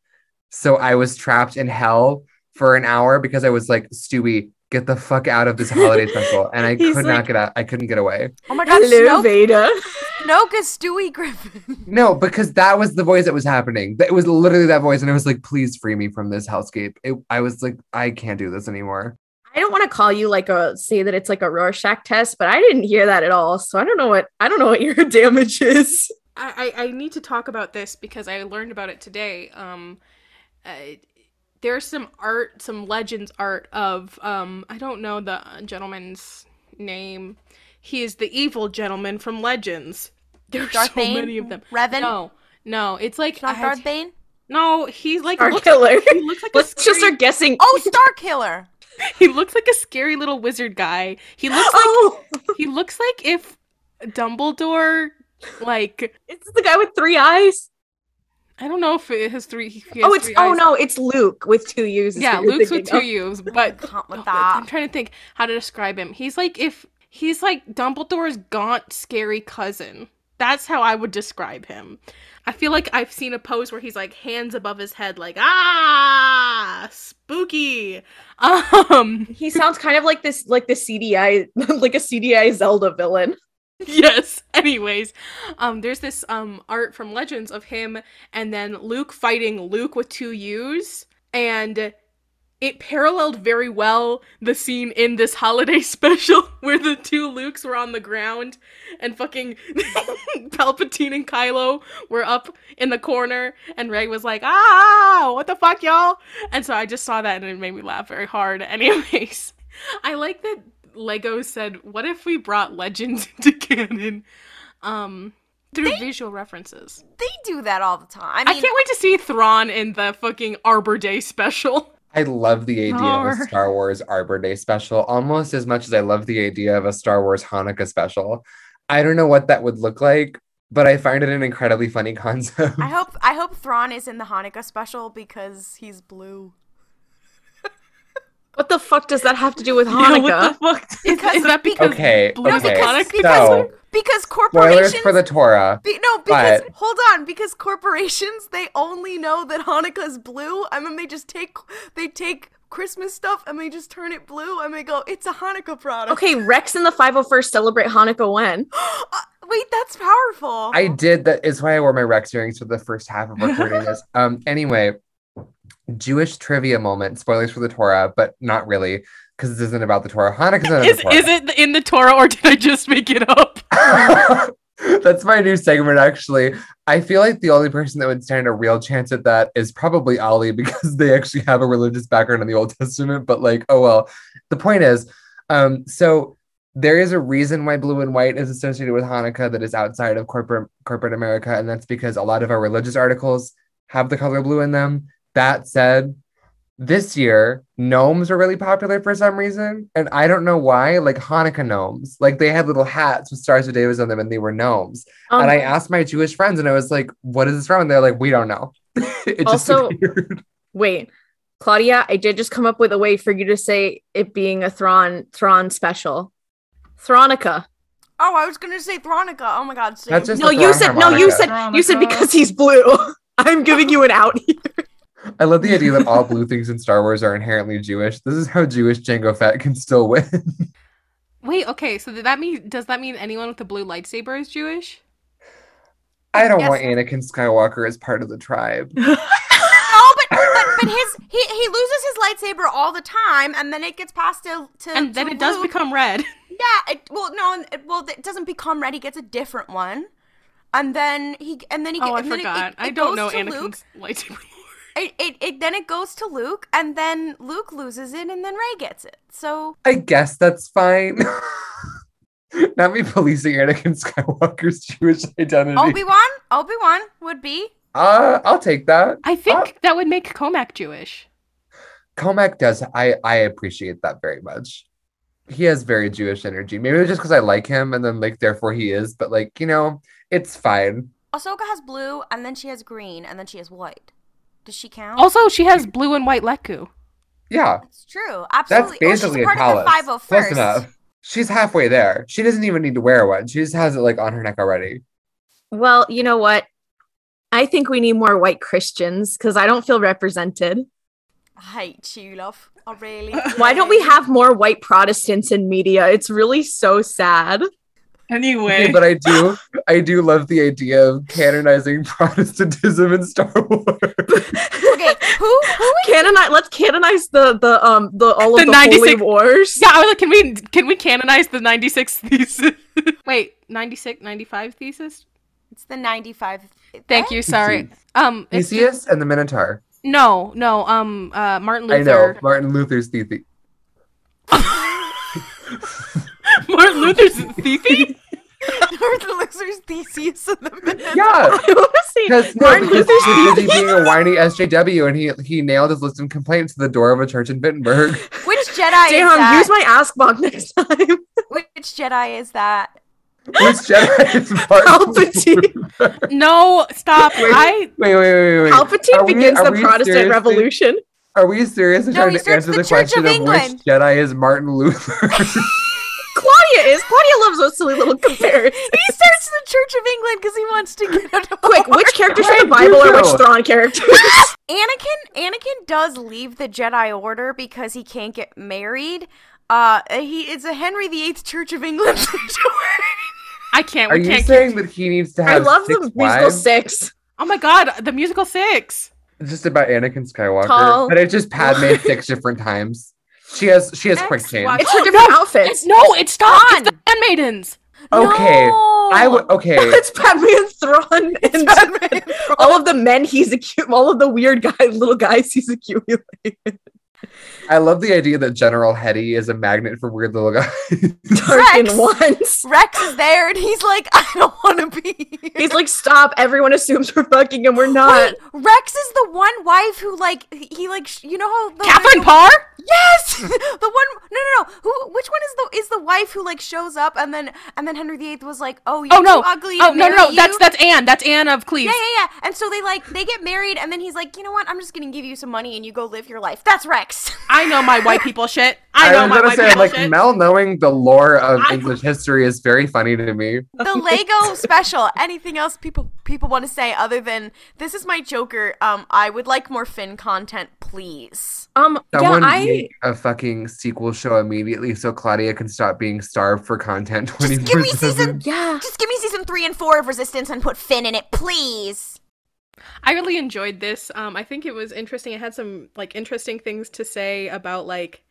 So I was trapped in hell for an hour because I was like, Stewie, get the fuck out of this holiday special. And I He's could not get out. I couldn't get away. Oh my god, Hello, Snoke, Vader. Snoke is Stewie Griffin. No, because that was the voice that was happening. It was literally that voice. And I was like, please free me from this hellscape. It, I was like, I can't do this anymore. I don't want to call you like a say that it's like a Rorschach test, but I didn't hear that at all. So I don't know what I don't know what your damage is. I, I I need to talk about this because I learned about it today. Um, uh, there's some art, some legends art of um, I don't know the gentleman's name. He is the evil gentleman from Legends. There's Darth so Bane? many of them. Revan? No, no, it's like It's not I- Darth Bane? No, he's like Star looks Killer. He looks like Let's just scary, start guessing. Oh, Star Killer. he looks like a scary little wizard guy. He looks like oh, he looks like if Dumbledore like it's the guy with three eyes. I don't know if it has three. he has Oh, it's three oh eyes. no, it's Luke with two U's. Yeah, who Luke's with thinking two. U's, but Can't with oh, that. I'm trying to think how to describe him. He's like if he's like Dumbledore's gaunt, scary cousin. That's how I would describe him. I feel like I've seen a pose where he's like hands above his head, like ah, spooky. Um, He sounds kind of like this, like the CDI, like a CDI Zelda villain. yes. Anyways, um, there's this um art from Legends of him and then Luke fighting Luke with two U's, and it paralleled very well the scene in this holiday special where the two Lukes were on the ground and fucking Palpatine and Kylo were up in the corner and Rey was like, ah, what the fuck, y'all? And so I just saw that and it made me laugh very hard. Anyways, I like that Lego said, what if we brought Legends into canon? Um, through visual references. They do that all the time. I I, can't wait to see Thrawn in the fucking Arbor Day special. I love the idea of a Star Wars Arbor Day special almost as much as I love the idea of a Star Wars Hanukkah special. I don't know what that would look like, but I find it an incredibly funny concept. I hope I hope Thrawn is in the Hanukkah special because he's blue. What the fuck does that have to do with Yeah, what Hanukkah? the fuck? Is, Because is that because Okay, blue is okay. iconic? So, Because spoilers corporations Spoilers for the Torah. Be- no, because But- hold on, because corporations they only know that Hanukkah is blue, and then they just take they take Christmas stuff and they just turn it blue, and they go, "It's a Hanukkah product." Okay, Rex and the 501st celebrate Hanukkah when? Uh, wait, that's powerful. I did that. Is why I wore my Rex earrings for the first half of recording this. Um. Anyway, Jewish trivia moment. Spoilers for the Torah, but not really because this isn't about the Torah. Hanukkah's not Is, Torah. is it in the Torah or did I just make it up? That's my new segment, actually. I feel like the only person that would stand a real chance at that is probably Ali because they actually have a religious background in the Old Testament. But, like, oh well. The point is, um, so there is a reason why blue and white is associated with Hanukkah that is outside of corporate corporate America, and that's because a lot of our religious articles have the color blue in them. That said, this year gnomes are really popular for some reason and i don't know why like hanukkah gnomes like they had little hats with stars of david on them and they were gnomes Um, and i asked my jewish friends and i was like what is this from and they're like we don't know it just Also- appeared. wait, Claudia, I did just come up with a way for you to say it being a thron thron special. Thronica. oh, I was gonna say Thronica. Oh my God. That's just No, you Thrawn said no, you harmonica. said you said because he's blue. I'm giving you an out here. I love the idea that all blue things in star wars are inherently jewish this is how jewish Jango fett can still win Wait, okay, so did that mean does that mean anyone with a blue lightsaber is Jewish? i don't Yes. want anakin skywalker as part of the tribe no, but, but but his he he loses his lightsaber all the time, and then it gets passed to to And then to it does become red. Yeah, it, well, no, it, well, it doesn't become red. He gets a different one, and then he and then he. Oh, get- I and then it- forgot. It, I don't know to Luke. Anakin's lightsaber. It, it it then it goes to Luke, and then Luke loses it, and then Rey gets it. So i guess that's fine not me policing anakin skywalker's jewish identity Obi Wan, Obi Wan would be. uh i'll take that I think Uh, that would make Cohmac Jewish. Cohmac does. I I appreciate that very much. he has very Jewish energy. Maybe it's just because I like him and then like therefore he is, but like, you know, it's fine. Ahsoka has blue, and then she has green, and then she has white. Does she count? Also, she has blue and white Lekku. Yeah. That's true. That's Absolutely. Oh, she's basically a part palace. of the 501st. Close enough. She's halfway there. She doesn't even need to wear one. She just has it like on her neck already. Well, you know what? I think we need more white Christians because I don't feel represented. I hate you, love. I really. Why don't we have more white Protestants in media? It's really so sad. Anyway, Okay, but I do I do love the idea of canonizing Protestantism in Star Wars. Okay, who who is Canonize. Let's canonize the the um the all of The the, holy 96 wars. Yeah, I was like, can we can we canonize the 96 thesis? Wait, 96, 95 thesis? It's the 95. Thank you, sorry. Um it's Theseus and the Minotaur. No, no, um uh Martin I know Martin Luther's thesis. Martin Luther's Thethi? Martin Luther's thesis in the minute. Yeah, I want to see because no, Martin because Luther's he was busy being a whiny SJW, and he he nailed his list of complaints to the door of a church in Wittenberg. Which Jedi is Damn, that? use my ask box next time. Which Jedi is that? Which Jedi is Martin Palpatine. Luther? No, stop. Wait. I Wait, wait, wait, wait. Palpatine we- begins the Protestant seriously- Revolution. Are we seriously No, trying to answer the the, Church of question of, which Jedi is Martin Luther? Claudia is. Claudia loves those silly little comparisons. He starts the Church of England because he wants to get out of Quick, war. which characters from the Bible you are which go. Thrawn characters? Anakin Anakin does leave the Jedi Order because he can't get married. Uh, he it's a Henry VIII Church of England. I can't. Are we you can't saying keep... that he needs to have I love six the musical wives? six. Oh my god, the musical six. It's just about Anakin Skywalker, Tall. but it's just Padme six different times. She has she has quick change. Ex-wife. It's for different outfits. No, it's stop. It's the Fun. handmaidens. Okay, No! I would okay. It's Padme and Thrawn and all of the men he's acute, all of the weird guys, little guys he's accumulated. I love the idea that General Hetty is a magnet for weird little guys. Rex. ones. Rex is there and he's like, I don't want to be. here." He's like, stop! Everyone assumes we're fucking and we're not. Wait, Rex is the one wife who like he he, like sh- you know how the Catherine Parr. Yes, the one. No, no, no. Who? Which one is the is the wife who like shows up and then and then Henry VIII was like, oh, you're Oh no. too ugly. Oh to no, no, marry no. That's that's Anne. That's Anne of Cleves. Yeah, yeah, yeah. And so they like they get married, and then he's like, you know what? I'm just gonna give you some money, and you go live your life. That's Rex. I know my white people shit. I know was my gonna white say, people like shit. Mel knowing the lore of I- English history is very funny to me. the Lego special. Anything else people people want to say other than this is my Joker? Um, I would like more Finn content, please. Um, Someone yeah, I make a fucking sequel show immediately so Claudia can stop being starved for content twenty Just give me season. yeah. Just give me season three and four of Resistance and put Finn in it, please. I really enjoyed this. Um, I think it was interesting. It had some like interesting things to say about like.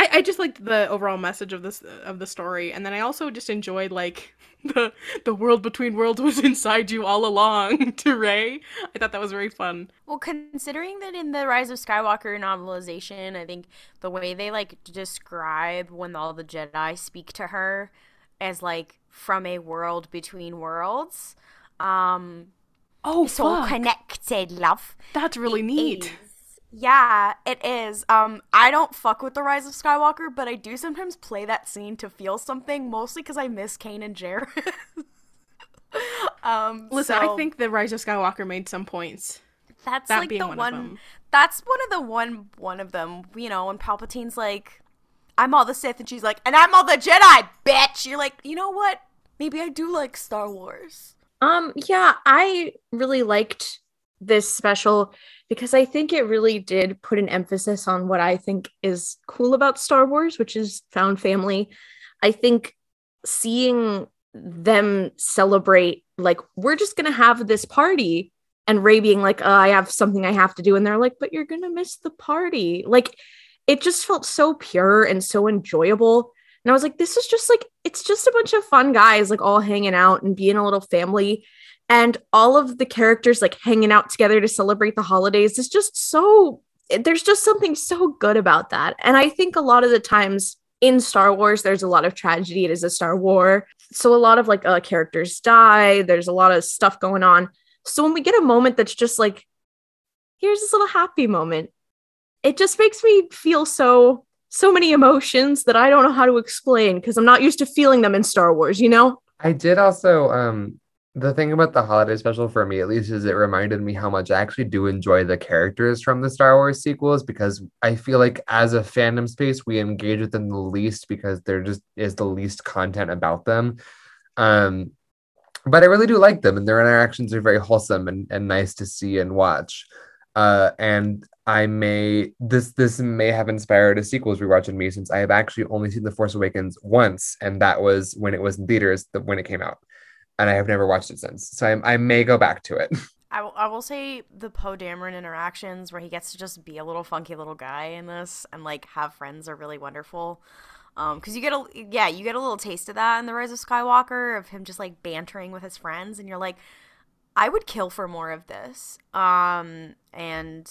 I, I just liked the overall message of this of the story, and then I also just enjoyed like the the world between worlds was inside you all along to Rey. I thought that was very fun. Well, considering that in the Rise of Skywalker novelization, I think the way they like describe when all the Jedi speak to her as like from a world between worlds, um, Oh, so fuck. connected, love. That's really neat. is. Yeah, it is. Um, I don't fuck with the Rise of Skywalker, but I do sometimes play that scene to feel something, mostly because I miss Kanan Jarrus. um, Listen, so I think the Rise of Skywalker made some points. that's that like the one one. That's one of the one one of them. You know, when Palpatine's like, "I'm all the Sith," and she's like, "And I'm all the Jedi, bitch." You're like, you know what? Maybe I do like Star Wars. Um, yeah, I really liked this special because I think it really did put an emphasis on what I think is cool about Star Wars, which is found family. I think seeing them celebrate, like, we're just gonna have this party, and Rey being like, oh, I have something I have to do, and they're like, but you're gonna miss the party. Like, it just felt so pure and so enjoyable. And I was like, this is just like, it's just a bunch of fun guys, like all hanging out and being a little family. And all of the characters like hanging out together to celebrate the holidays is just so, there's just something so good about that. And I think a lot of the times in Star Wars, there's a lot of tragedy. It is a Star War. So a lot of like uh, characters die, there's a lot of stuff going on. So when we get a moment that's just like, here's this little happy moment, it just makes me feel so so many emotions that I don't know how to explain because I'm not used to feeling them in Star Wars, you know? I did also um the thing about the holiday special for me at least is it reminded me how much I actually do enjoy the characters from the Star Wars sequels because I feel like as a fandom space we engage with them the least because there just is the least content about them. Um but I really do like them and their interactions are very wholesome and, and nice to see and watch. Uh and I may this this may have inspired a sequels rewatch in me since I have actually only seen The Force Awakens once, and that was when it was in theaters the, when it came out, and I have never watched it since. So I, I may go back to it. I will, will say the Poe Dameron interactions where he gets to just be a little funky little guy in this and like have friends are really wonderful. Um, because you get a yeah you get a little taste of that in the Rise of Skywalker of him just like bantering with his friends and you're like, I would kill for more of this. Um, and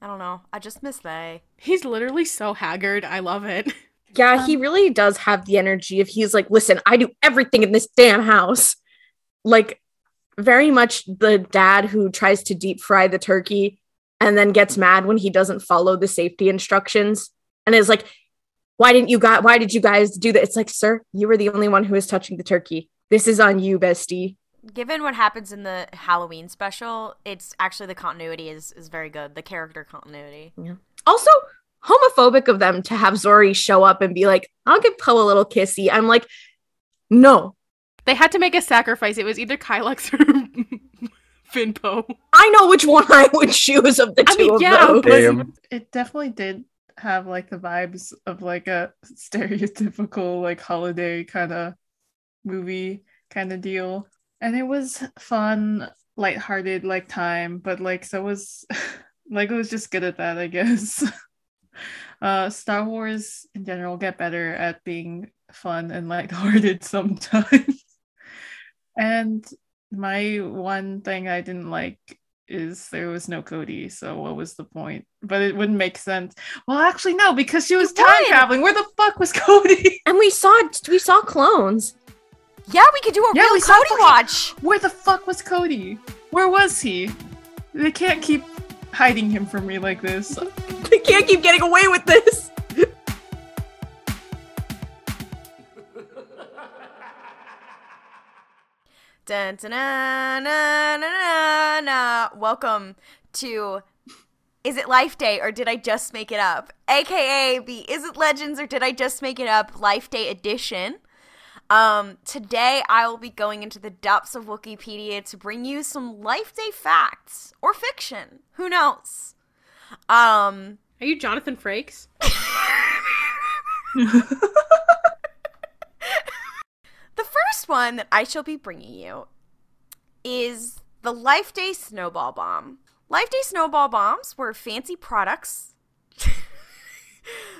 I don't know. I just miss they. He's literally so haggard. I love it. Yeah, he really does have the energy if he's like, listen, I do everything in this damn house. Like, very much the dad who tries to deep fry the turkey and then gets mad when he doesn't follow the safety instructions and is like, why didn't you guys, why did you guys do that? It's like, sir, you were the only one who was touching the turkey. This is on you, bestie. Given what happens in the Halloween special, it's actually the continuity is, is very good. The character continuity. Also, homophobic of them to have Zorii show up and be like, I'll give Poe a little kissy. I'm like, no, They had to make a sacrifice. It was either Kylux or Finpo. I know which one I would choose of the I two mean, of yeah, those. Damn. It definitely did have like the vibes of like a stereotypical like holiday kind of movie kind of deal. And it was fun, lighthearted like time, but like so was Lego was just good at that, I guess. uh Star Wars in general get better at being fun and lighthearted sometimes. and my one thing I didn't like is there was no Cody, so what was the point? But it wouldn't make sense. Well, actually, no, because she was It time would. traveling. Where the fuck was Cody? And we saw we saw clones. Yeah, we could do a Yeah, real Cody fucking- watch. Where the fuck was Cody? Where was he? They can't keep hiding him from me like this. We can't keep getting away with this. Dun, dun, na, na, na, na, na. Welcome to Is It Life Day or Did I Just Make It Up? AKA the Is It Legends or Did I Just Make It Up Life Day edition. Um, today I will be going into the depths of Wikipedia to bring you some Life Day facts or fiction. Who knows? Um, Are you Jonathan Frakes? The first one that I shall be bringing you is the Life Day Snowball Bomb. Life Day Snowball Bombs were fancy products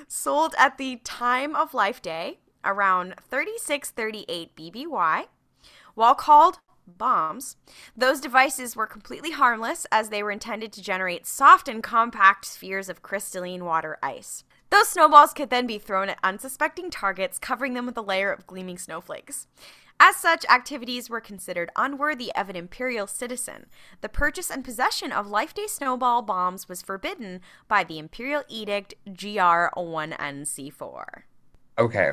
sold at the time of Life Day around 3638 BBY. While called bombs, those devices were completely harmless as they were intended to generate soft and compact spheres of crystalline water ice. Those snowballs could then be thrown at unsuspecting targets, covering them with a layer of gleaming snowflakes. As such, activities were considered unworthy of an imperial citizen. The purchase and possession of Life Day snowball bombs was forbidden by the Imperial Edict GR 1NC4. Okay.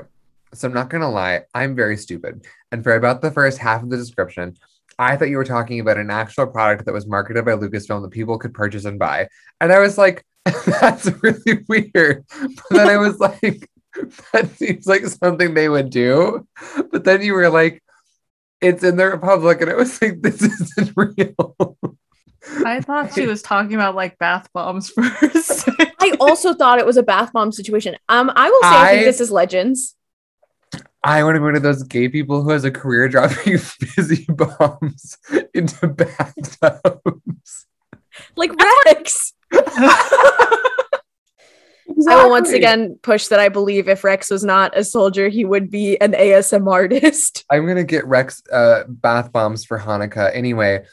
So I'm not gonna lie, I'm very stupid. And for about the first half of the description, I thought you were talking about an actual product that was marketed by Lucasfilm that people could purchase and buy. And I was like, that's really weird. But then I was like, that seems like something they would do. But then you were like, it's in the Republic, and I was like, this isn't real. I thought she was talking about like bath bombs first. I also thought it was a bath bomb situation. Um, I will say I, think this is legends. I want to be one of those gay people who has a career dropping fizzy bombs into bathtubs. Like Rex. I will once again push that I believe if Rex was not a soldier, he would be an ASM artist. I'm gonna get Rex uh, bath bombs for Hanukkah anyway.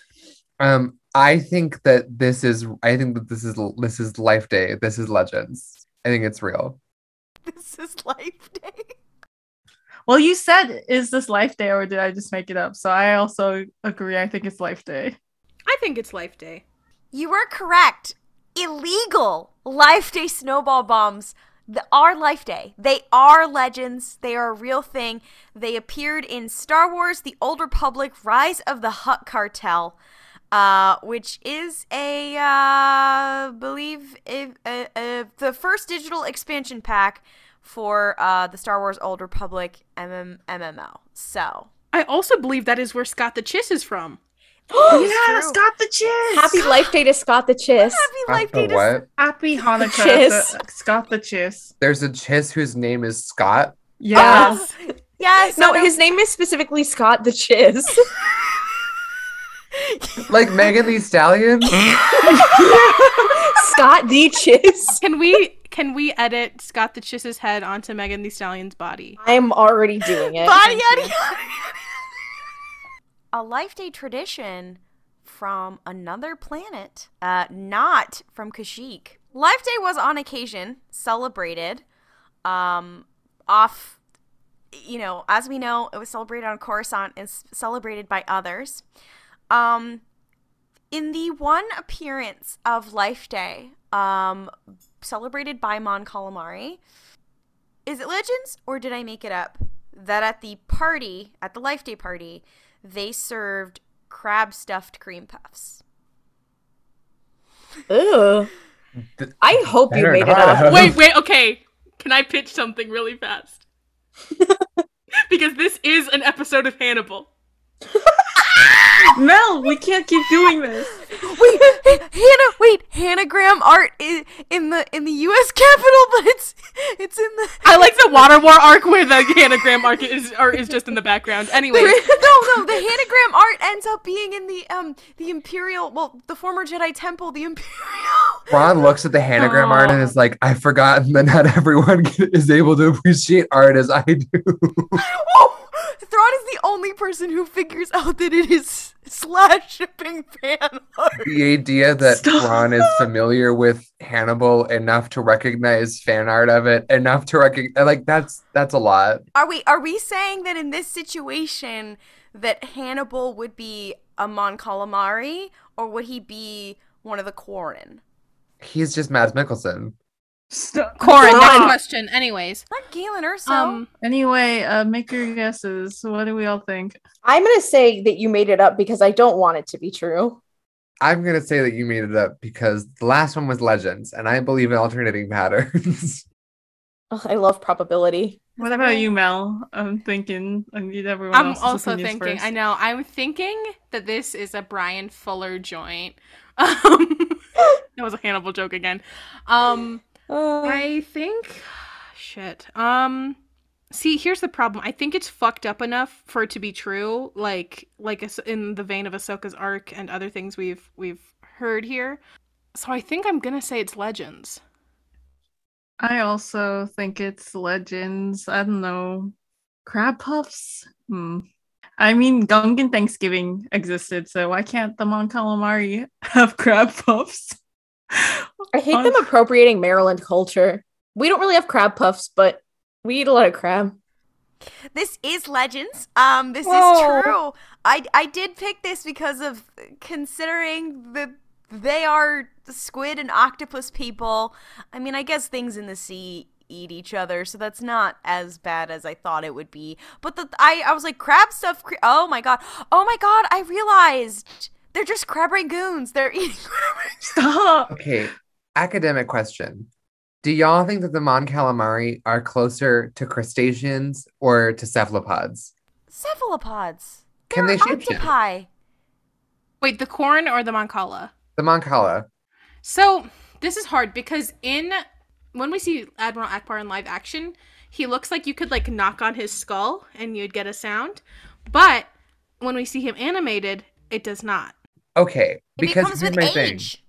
Um, I think that this is. I think that this is this is Life Day. This is Legends. I think it's real. This is Life Day. Well, you said, is this Life Day or did I just make it up? So I also agree. I think it's Life Day. I think it's Life Day. You were correct. Illegal Life Day snowball bombs are Life Day. They are legends. They are a real thing. They appeared in Star Wars: The Old Republic: Rise of the Hutt Cartel, uh, which is a uh, believe if, uh, uh, the first digital expansion pack for uh, the Star Wars Old Republic MM- MMO. So I also believe that is where Scott the Chiss is from. yeah, true. Scott the Chiss. Happy Life Day to Scott the Chiss. happy Life After Day to what? Happy Hanukkah, Chiss. to Scott the Chiss. There's a Chiss whose name is Scott. Yeah. Yes. No, I know- his name is specifically Scott the Chiss. Like Megan the Stallion. Scott the Chiss. Can we can we edit Scott the Chiss's head onto Megan the Stallion's body? I'm already doing it. Body, yada, yada, yada. A Life Day tradition from another planet, uh, not from Kashyyyk. Life Day was on occasion celebrated um, off, you know, as we know, it was celebrated on Coruscant and celebrated by others. Um, in the one appearance of Life Day, um, celebrated by Mon Calamari, is it legends or did I make it up? That at the party, at the Life Day party, they served crab stuffed cream puffs. Ugh. Th- I hope you Better made it up. Wait, wait, okay. Can I pitch something really fast? because this is an episode of Hannibal. Mel, we can't keep doing this. Wait, Hannah, wait, Hannigram art in, in the in the U.S. Capitol, but it's it's in the. I like the Water War arc where the anagram arc is or is just in the background. Anyway, no, no, the Hannigram art ends up being in the um the Imperial, well, the former Jedi Temple, the Imperial. Thrawn looks at the Hannigram art and is like, I've forgotten that not everyone is able to appreciate art as I do. Thrawn is the only person who figures out that it is slash shipping fan art. the idea that Stop. Thrawn is familiar with Hannibal enough to recognize fan art of it, enough to recognize, like, that's that's a lot. Are we are we saying that in this situation that Hannibal would be a Mon Calamari or would he be one of the Quarren? He's just Mads Mikkelsen. Stop. Quarren, next question. Anyways, Not Galen Erso. um, Anyway, uh, make your guesses. What do we all think? I'm gonna say that you made it up because I don't want it to be true. I'm gonna say that you made it up because the last one was Legends, and I believe in alternating patterns. Ugh, I love probability. What about you, Mel? I'm thinking. I need everyone I'm else's also thinking. first. I know. I'm thinking that this is a Bryan Fuller joint. Um, that was a Hannibal joke again. Um, Uh, I think shit. Um see, here's the problem. I think it's fucked up enough for it to be true, like like as- in the vein of Ahsoka's arc and other things we've we've heard here. So I think I'm going to say it's Legends. I also think it's legends. I don't know. Crab puffs? Hmm. I mean, Gungan Thanksgiving existed, so why can't the Mon Calamari have crab puffs? I hate them appropriating Maryland culture. We don't really have crab puffs, but we eat a lot of crab. This is Legends. Um, this Whoa. is true. I I did pick this because of considering that they are squid and octopus people. I mean, I guess things in the sea eat each other, so that's not as bad as I thought it would be. But the I I was like crab stuff. Cre- oh my god. Oh my god. I realized they're just crab rangoons. They're eating crab rangoons. Stop. Okay, academic question. Do y'all think that the Mon Calamari are closer to crustaceans or to cephalopods? Cephalopods. Can They're they shapeshift? octopi. Wait, the Quarren or the Mon Cala? The Mon Cala. So this is hard because in when we see Admiral Ackbar in live action, he looks like you could like knock on his skull and you'd get a sound. But when we see him animated, it does not. Okay, It because becomes here's with my thing. age.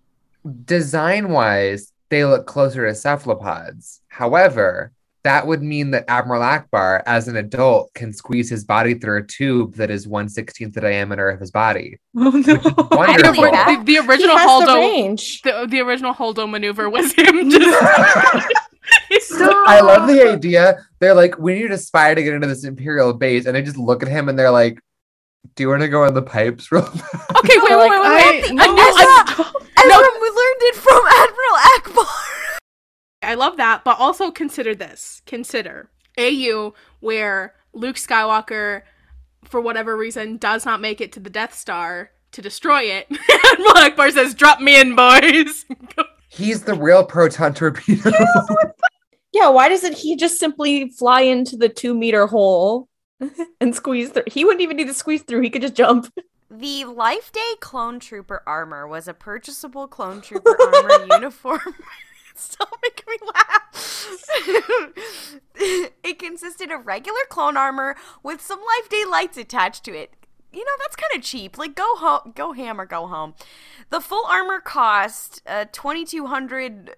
Design wise, they look closer to cephalopods. However, that would mean that Admiral Ackbar, as an adult, can squeeze his body through a tube that is 116th the diameter of his body. Oh no. believe Wonderful. The, the original has the Holdo, the, the original Holdo maneuver was him just. I love the idea. They're like, we need a spy to get into this Imperial base. And they just look at him and they're like, do you want to go on the pipes real fast? Okay, wait, wait, wait, wait, wait. I, I no, know I- Ezra, we learned it from Admiral Ackbar. I love that, but also consider this. Consider AU where Luke Skywalker, for whatever reason, does not make it to the Death Star to destroy it. and Black Bar says, Drop me in, boys. He's the real proton torpedo. Yeah, why doesn't he just simply fly into the two meter hole and squeeze through? He wouldn't even need to squeeze through. He could just jump. The Life Day Clone Trooper armor was a purchasable Clone Trooper armor uniform. Stop making me laugh. it consisted of regular clone armor with some Life Day lights attached to it. You know that's kind of cheap. Like go home, go ham or go home. The full armor cost uh, twenty two hundred.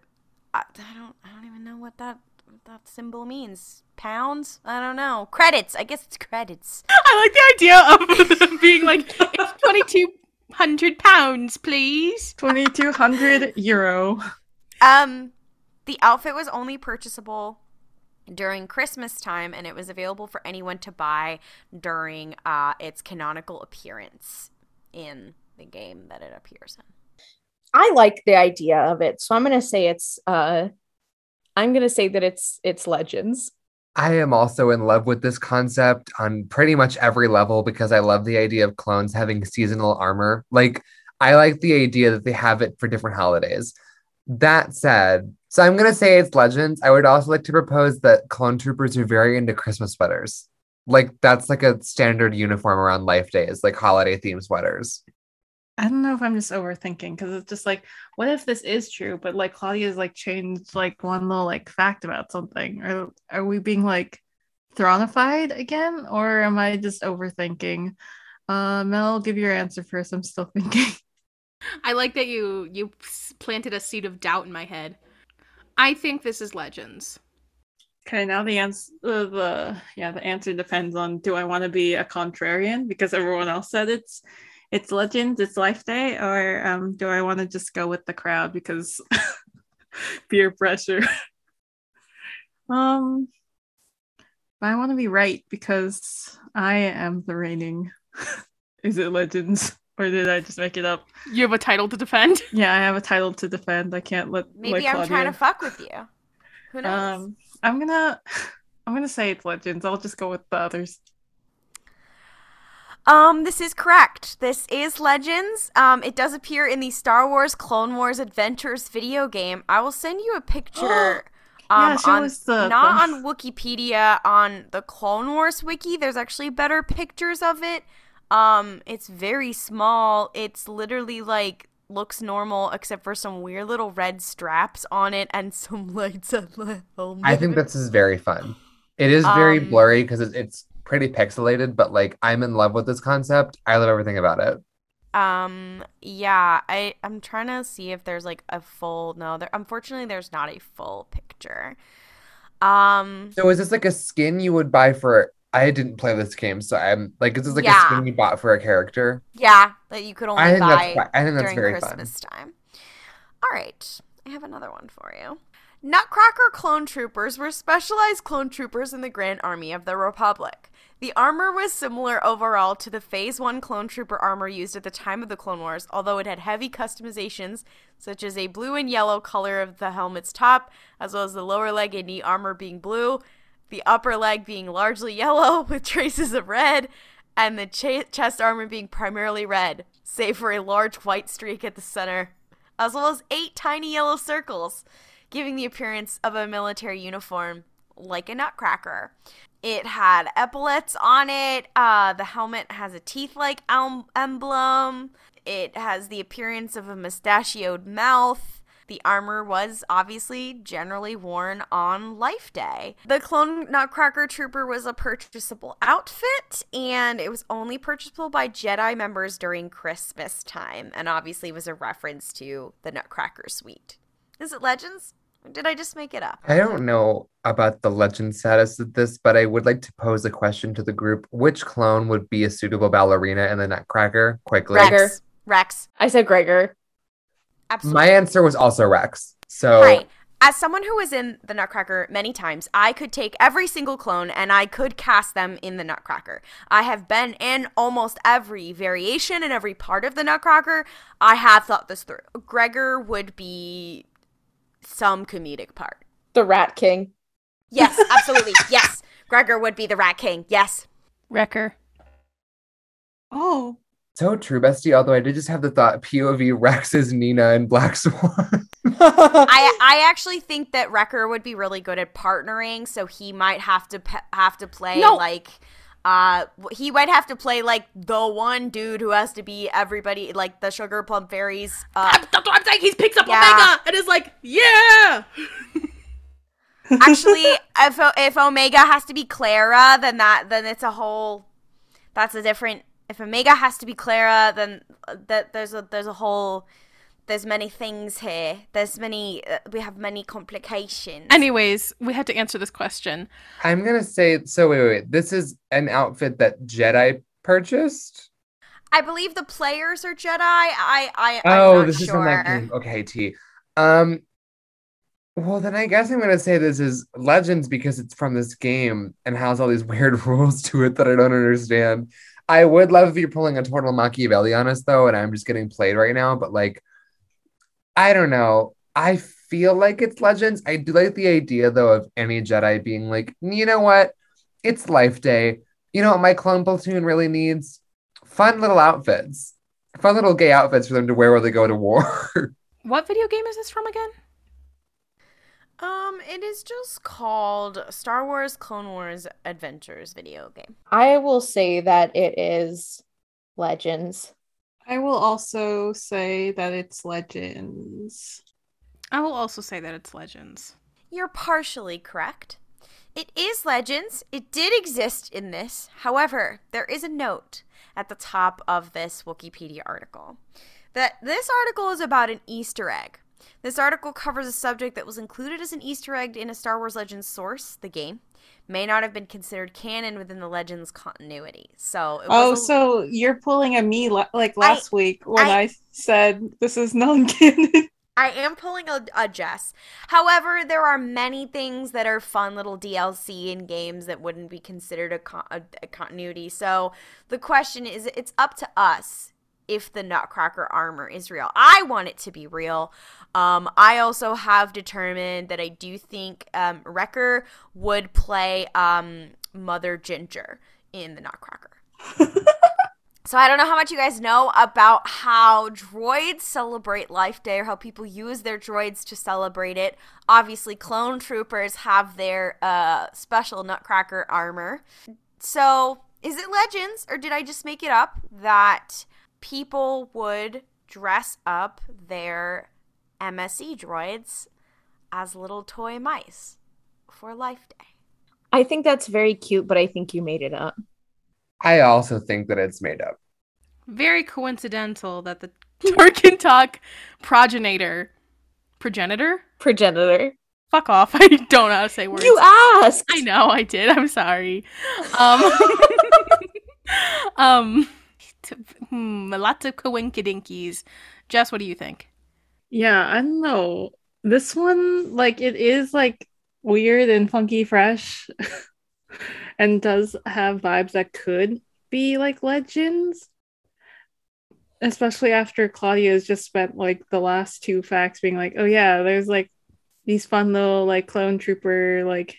I, I don't. I don't even know what that that symbol means. Pounds? I don't know. Credits. I guess it's credits. I like the idea of them being like, It's 2,200 pounds, please. 2200 euro. Um, the outfit was only purchasable during Christmas time, and it was available for anyone to buy during uh, its canonical appearance in the game that it appears in. I like the idea of it, so I'm gonna say it's. uh I'm gonna say that it's it's Legends. I am also in love with this concept on pretty much every level because I love the idea of clones having seasonal armor. Like, I like the idea that they have it for different holidays. That said, so I'm going to say it's Legends. I would also like to propose that clone troopers are very into Christmas sweaters. Like, that's like a standard uniform around life days, like holiday themed sweaters. I don't know if I'm just overthinking because it's just like, what if this is true, but like Claudia's like changed like one little like fact about something? Or are we being like thronified again? Or am I just overthinking? Uh, Mel, give your answer first. I'm still thinking. I like that you you planted a seed of doubt in my head. I think this is Legends. Okay, now the answer, uh, the yeah, the answer depends on do I want to be a contrarian because everyone else said it's it's Legends, it's Life Day, or um, do I want to just go with the crowd because peer pressure? um, but I want to be right because I am the reigning. Is it Legends or did I just make it up? You have a title to defend. Yeah, I have a title to defend. I can't let Maybe let I'm trying to fuck with you. Who knows? Um, I'm gonna, I'm gonna say it's Legends. I'll just go with the others. Um, this is correct. This is Legends. Um, it does appear in the Star Wars Clone Wars Adventures video game. I will send you a picture. Yeah, Um, show on, us the- not on Wikipedia, on the Clone Wars wiki. There's actually better pictures of it. Um, it's very small. It's literally like looks normal except for some weird little red straps on it and some lights on the helmet. I think this is very fun. It is very Um, blurry because it's, it's pretty pixelated, but like I'm in love with this concept. I love everything about it. Um, yeah, I I'm trying to see if there's like a full no, there unfortunately there's not a full picture. Um, So is this like a skin you would buy for? I didn't play this game, so I'm like, is this like Yeah. a skin you bought for a character? yeah, that you could only I think buy that's I think that's during very fun. Christmas time. All right, I have another one for you. Nutcracker clone troopers were specialized clone troopers in the Grand Army of the Republic. The armor was similar overall to the Phase 1 clone trooper armor used at the time of the Clone Wars, although it had heavy customizations, such as a blue and yellow color of the helmet's top, as well as the lower leg and knee armor being blue, the upper leg being largely yellow with traces of red, and the cha- chest armor being primarily red, save for a large white streak at the center, as well as eight tiny yellow circles, giving the appearance of a military uniform like a nutcracker. It had epaulets on it. Uh, the helmet has a teeth like emblem. It has the appearance of a mustachioed mouth. The armor was obviously generally worn on Life Day. The Clone Nutcracker Trooper was a purchasable outfit, and it was only purchasable by Jedi members during Christmas time, and obviously was a reference to the Nutcracker Suite. Is it Legends? Or did I just make it up? I don't know about the legend status of this, but I would like to pose a question to the group. Which clone would be a suitable ballerina in the Nutcracker? Quickly. Rex. Rex. Rex. I said Gregor. Absolutely. My answer was also Rex. So Right. As someone who was in the Nutcracker many times, I could take every single clone and I could cast them in the Nutcracker. I have been in almost every variation and every part of the Nutcracker. I have thought this through. Gregor would be some comedic part. The Rat King. Yes, absolutely. yes. Gregor would be the Rat King. Yes. Wrecker. Oh, So true, bestie. Although I did just have the thought POV Rex is Nina and Black Swan. I I actually think that Wrecker would be really good at partnering, so he might have to pe- have to play No. like uh he might have to play like the one dude who has to be everybody like the Sugar Plum Fairies uh That's what I'm saying. He picks up Yeah. Omega and is like, yeah. actually if if Omega has to be Clara, then that then it's a whole that's a different if Omega has to be Clara, then uh, that there's a there's a whole there's many things here. There's many uh, we have many complications. Anyways, we had to answer this question. I'm gonna say so. Wait, wait, wait. This is an outfit that Jedi purchased. I believe the players are Jedi. I I Oh, I'm not this sure. is from that game. Okay, T. Um. Well, then I guess I'm gonna say this is Legends because it's from this game and has all these weird rules to it that I don't understand. I would love if you're pulling a total Machiavelli on us though, and I'm just getting played right now. But like, I don't know. I feel like it's Legends. I do like the idea though of any Jedi being like, you know what? It's Life Day. You know what my clone platoon really needs? Fun little outfits. Fun little gay outfits for them to wear while they go to war. What video game is this from again? Um, it is just called Star Wars Clone Wars Adventures video game. I will say that it is Legends. I will also say that it's Legends. I will also say that it's Legends. You're partially correct. It is Legends. It did exist in this. However, there is a note at the top of this Wikipedia article that this article is about an Easter egg. This article covers a subject that was included as an Easter egg in a Star Wars Legends source, the game, may not have been considered canon within the Legends continuity. So, it Oh, a- so you're pulling a me la- like last week when I- I, said this is non-canon. I am pulling a, a Jess. However, there are many things that are fun little DLC in games that wouldn't be considered a, con- a, a continuity. So the question is, it's up to us if the Nutcracker armor is real. I want it to be real. Um, I also have determined that I do think um, Wrecker would play um, Mother Ginger in the Nutcracker. So I don't know how much you guys know about how droids celebrate Life Day or how people use their droids to celebrate it. Obviously, clone troopers have their uh, special Nutcracker armor. So is it legends or did I just make it up that people would dress up their MSE droids as little toy mice for Life Day? I think that's very cute, but I think you made it up. I also think that it's made up. Very coincidental that the Tarkin Talk progenitor, progenitor? Progenitor. Fuck off! I don't know how to say words. You asked. I know I did. I'm sorry. Um, um, t- hmm, lots of coinkydinkies. Jess, what do you think? Yeah, I don't know. This one, like, it is like weird and funky fresh and does have vibes that could be like legends. Especially after Claudia's just spent like the last two facts being like, oh yeah, there's like these fun little like clone trooper like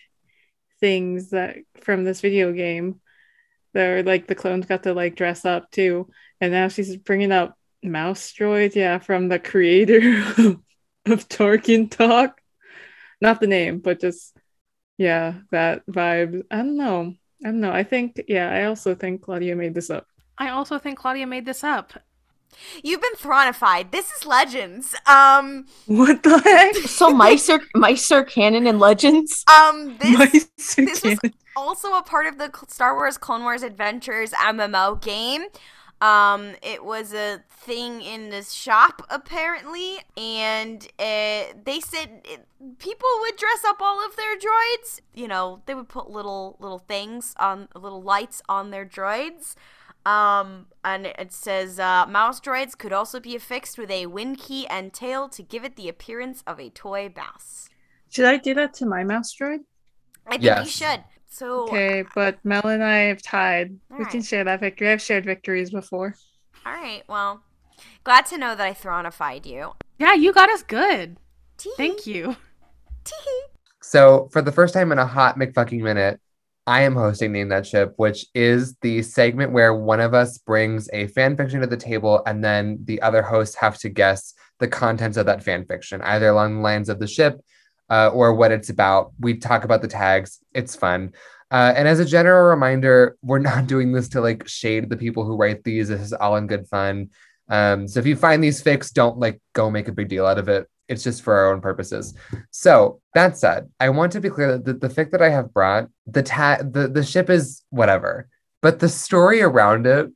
things that from this video game. They're like the clones got to like dress up too. And now she's bringing up mouse droids, yeah, from the creator of Tarkin Talk. Not the name, but just yeah, that vibe. I don't know. I don't know. I think yeah, I also think Claudia made this up. I also think Claudia made this up. You've been thronified. This is legends. Um, What the heck? So mice are mice are canon in Legends. um, this Mice are this was canon. also a part of the Star Wars Clone Wars Adventures MMO game. Um, it was a thing in this shop apparently, and uh, they said it, people would dress up all of their droids. You know, they would put little little things on little lights on their droids. Um, and it says uh, mouse droids could also be affixed with a wind key and tail to give it the appearance of a toy mouse. Should I do that to my mouse droid? I think you should. So Okay, uh, but Mel and I have tied. We can share that victory. I've shared victories before. All right. Well, glad to know that I thronified you. Yeah, you got us good. Tee-hee. Thank you. Tee-hee. So for the first time in a hot McFucking minute, I am hosting Name That Ship, which is the segment where one of us brings a fan fiction to the table and then the other hosts have to guess the contents of that fan fiction, either along the lines of the ship uh, or what it's about. We talk about the tags. It's fun. Uh, and as a general reminder, we're not doing this to like shade the people who write these. This is all in good fun. Um, so if you find these fics, don't like go make a big deal out of it. It's just for our own purposes. So that said, I want to be clear that the, the fic that I have brought, the ta- the the ship is whatever, but the story around it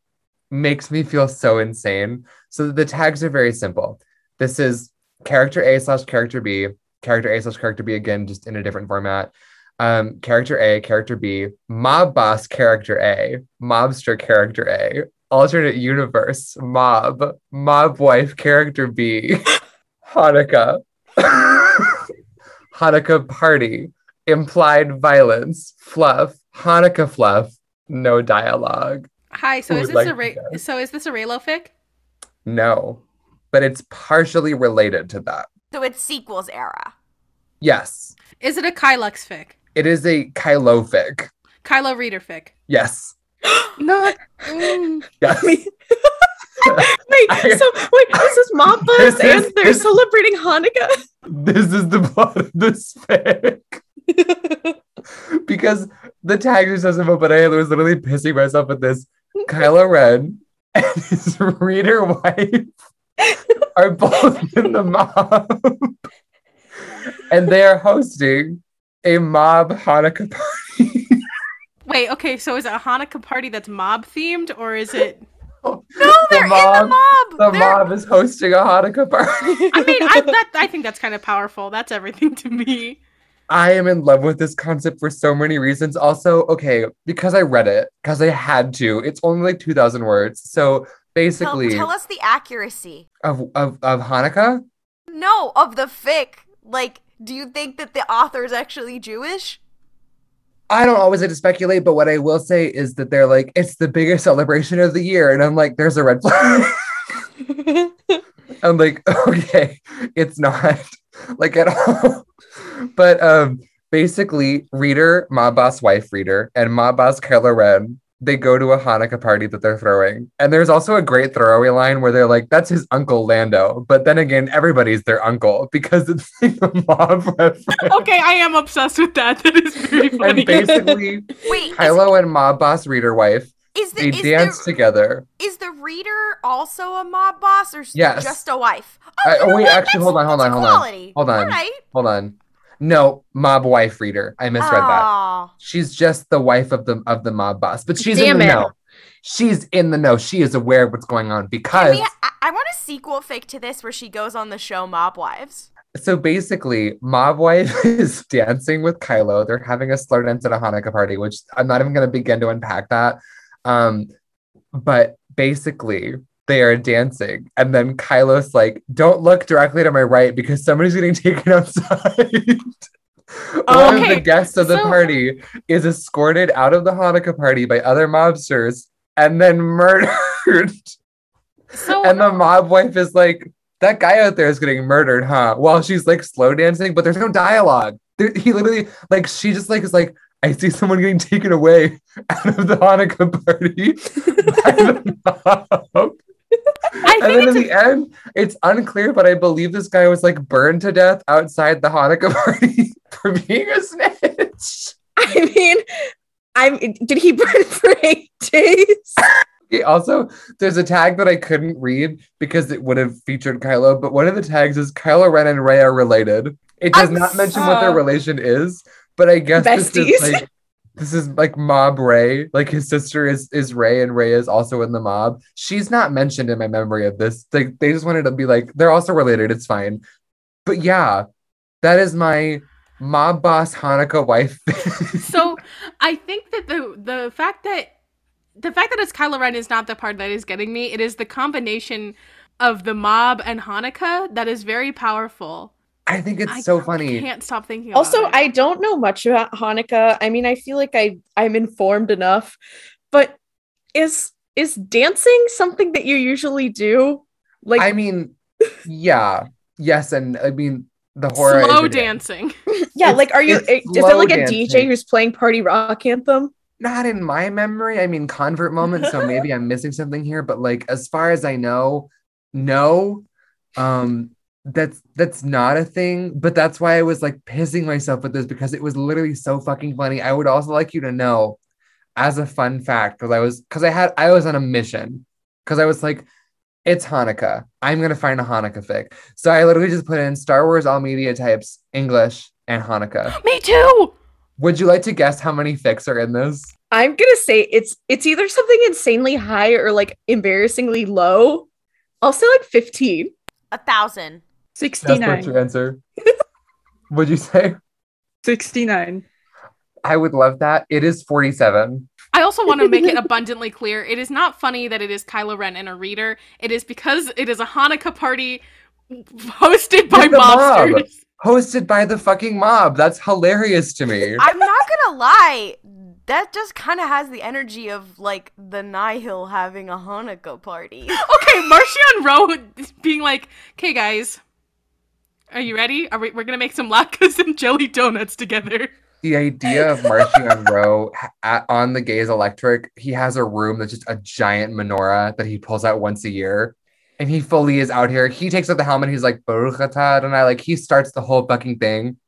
makes me feel so insane. So the tags are very simple. This is character A slash character B, character A slash character B again, just in a different format. Um, character A, character B, mob boss character A, mobster character A, alternate universe, mob, mob wife character B, Hanukkah, Hanukkah party, implied violence, fluff, Hanukkah fluff, no dialogue. Hi, so Who is this like a Ra- so is this a Raylo fic? No, but it's partially related to that. So it's sequels era. Yes, Is it a Kylux fic? it is a Kylo fic. Kylo Reader fic. Yes, No, mm. yes. wait, so wait, this is Mappa's Bus This is- and they're this- celebrating Hanukkah. this is the plot of this fic. because the tag just doesn't vote, but I was literally pissing myself at this. Kylo Ren and his reader wife are both in the mob. And they are hosting a mob Hanukkah party. Wait, okay, so is it a Hanukkah party that's mob themed or is it No, they're in the mob. The They're- mob is hosting a Hanukkah party. I mean, I that I think that's kind of powerful. That's everything to me. I am in love with this concept for so many reasons. Also, okay, because I read it, because I had to. It's only like 2,000 words. So Tell, basically, tell us the accuracy. of, of, of Hanukkah, No, of the fic. Like, do you think that the author is actually Jewish? I don't always like to speculate, but what I will say is that they're like, it's the biggest celebration of the year. And I'm like, there's a red flag. I'm like, okay, it's not like at all. but um basically, reader, mob boss wife reader, and mob boss Kylo Ren, they go to a Hanukkah party that they're throwing. And there's also a great throwaway line where they're like, that's his uncle Lando. But then again, everybody's their uncle because it's like a mob reference. Okay, I am obsessed with that. That is very funny. And basically, Wait, is, Kylo and mob boss reader wife, is the they is dance the, together. is the reader also a mob boss or s- Yes. just a wife? Oh, I- oh, know wait, what? actually, That's- hold on, hold on, hold on. Hold on. All right. Hold on. No, mob wife reader. I misread that. Oh. She's just the wife of the of the mob boss, but she's Damn in the it. know. She's in the know. She is aware of what's going on because we- I, I want a sequel fake to this where she goes on the show Mob Wives. so basically, mob wife is dancing with Kylo. They're having a slow dance at a Hanukkah party, which I'm not even going to begin to unpack that. Um, but basically, they are dancing, and then Kylo's like, "Don't look directly to my right because somebody's getting taken outside." Oh, One of the guests of the so- party is escorted out of the Hanukkah party by other mobsters and then murdered. so And the mob wife is like, that guy out there is getting murdered, huh? While she's like slow dancing, but there's no dialogue. There, he literally, like, she just like is like, I see someone getting taken away out of the Hanukkah party by the mob. I And then in the end, it's unclear, but I believe this guy was like burned to death outside the Hanukkah party for being a snitch. I mean, I'm. Did he burn for eight days? Also, there's a tag that I couldn't read because it would have featured Kylo, but one of the tags is Kylo Ren and Rey are related. It does I'm not mention what their relation is, but I guess this is like this is like Mob Rey. Like his sister is is Rey, and Rey is also in the mob. She's not mentioned in my memory of this. Like they just wanted to be like they're also related. It's fine. But yeah, that is my mob boss Hanukkah wife. so I think that the the fact that the fact that it's Kylo Ren is not the part that is getting me. It is the combination of the mob and Hanukkah that is very powerful. I think it's I so funny. I can't stop thinking. About Also, it. I don't know much about Hanukkah. I mean, I feel like I I'm informed enough, but is is dancing something that you usually do? Like, I mean, yeah, yes, and I mean the horror. slow dancing. Yeah, It's- like, are you? it's Is it like a dancing. DJ who's playing party rock anthem? Not in my memory. I mean, convert moment. So maybe I'm missing something here. But like, as far as I know, no. Um, that's that's not a thing. But that's why I was like pissing myself with this because it was literally so fucking funny. I would also like you to know, as a fun fact, because I was because I had I was on a mission because I was like, it's Hanukkah. I'm gonna find a Hanukkah fic. So I literally just put in Star Wars all media types, English, and Hanukkah. Me too. Would you like to guess how many fics are in this? I'm gonna say it's it's either something insanely high or like embarrassingly low. I'll say like 15. A thousand. That's what's your answer. Would you say? 69. I would love that. It is 47. I also want to make it abundantly clear it is not funny that it is Kylo Ren and a reader. It is because it is a Hanukkah party hosted by With the mob. Hosted by the fucking mob. That's hilarious to me. I'm not gonna lie. That just kind of has the energy of like the Nihil having a Hanukkah party. Okay, Marchion Ro being like, "Okay, guys, are you ready? Are we? We're gonna make some latkes and jelly donuts together." The idea of Marchion Ro at, on the Gaze Electric, he has a room that's just a giant menorah that he pulls out once a year. And he fully is out here. He takes out the helmet. He's like, Baruch atah I Like, he starts the whole fucking thing.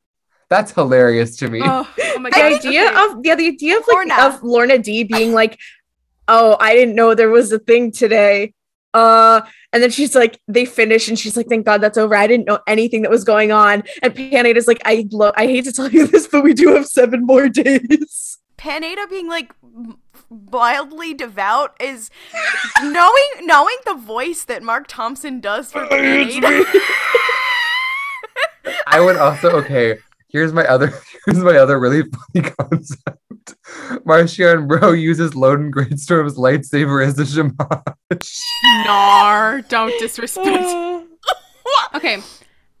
That's hilarious to me. Oh, oh my The god! idea of yeah, the idea of like Lourna. of Lourna Dee being like, "Oh, I didn't know there was a thing today." Uh, and then she's like, they finish, and she's like, "Thank God that's over." I didn't know anything that was going on. And Pan Eyta is like, "I love. I hate to tell you this, but we do have seven more days." Pan Eyta being like wildly devout is knowing knowing the voice that Marc Thompson does for Pan Eyta. I would also okay. Here's my other here's my other really funny concept. Marchion Ro uses Loden Greatstorm's lightsaber as a shamash. Nar, don't disrespect. okay.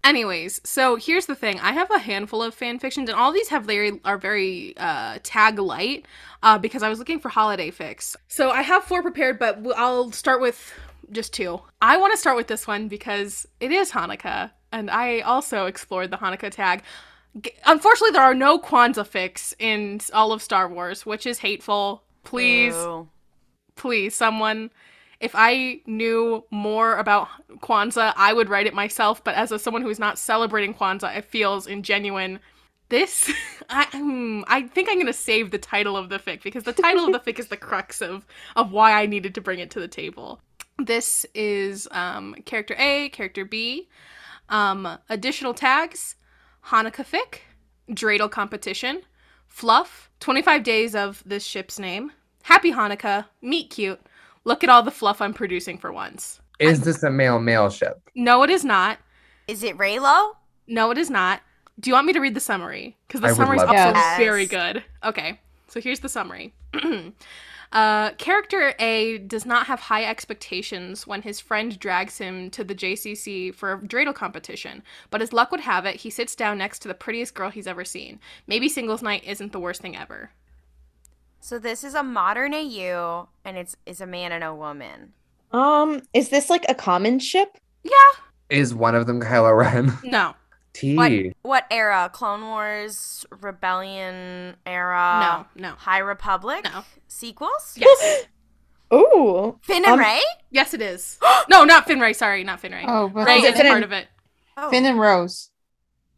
Anyways, so here's the thing. I have a handful of fan fictions, and all these have very are very uh, tag light uh, because I was looking for holiday fix. So I have four prepared, but I'll start with just two. I want to start with this one because it is Hanukkah, and I also explored the Hanukkah tag. Unfortunately, there are no Kwanzaa fix in all of Star Wars, which is hateful. Please, Ooh. please, someone. If I knew more about Kwanzaa, I would write it myself. But as a, someone who is not celebrating Kwanzaa, it feels ingenuine. This, I, hmm, I think I'm gonna save the title of the fic because the title of the fic is the crux of of why I needed to bring it to the table. This is um, character A, character B. Um, additional tags: Hanukkah fic, dreidel competition, fluff, 25 days of this ship's name, happy Hanukkah, meet cute. Look at all the fluff I'm producing for once. Is this a male male ship? No, it is not. Is it Raylo? No, it is not. Do you want me to read the summary? Because the I summary is love also. Yes. very good. Okay, so here's the summary. uh, character A does not have high expectations when his friend drags him to the JCC for a dreidel competition, but as luck would have it, he sits down next to the prettiest girl he's ever seen. Maybe singles night isn't the worst thing ever. So this is a modern AU, and it's is a man and a woman. Um, is this like a common ship? Yeah, Is one of them Kylo Ren? no, T. What what era? Clone Wars, Rebellion era? no, no. High Republic? No. Sequels? Yes, Oh, Finn and Um, Rey? yes, it is. No, not Finray. Sorry, not Finray. Oh, but Rey is it is Finn part and- of it. Oh. Finn and Rose.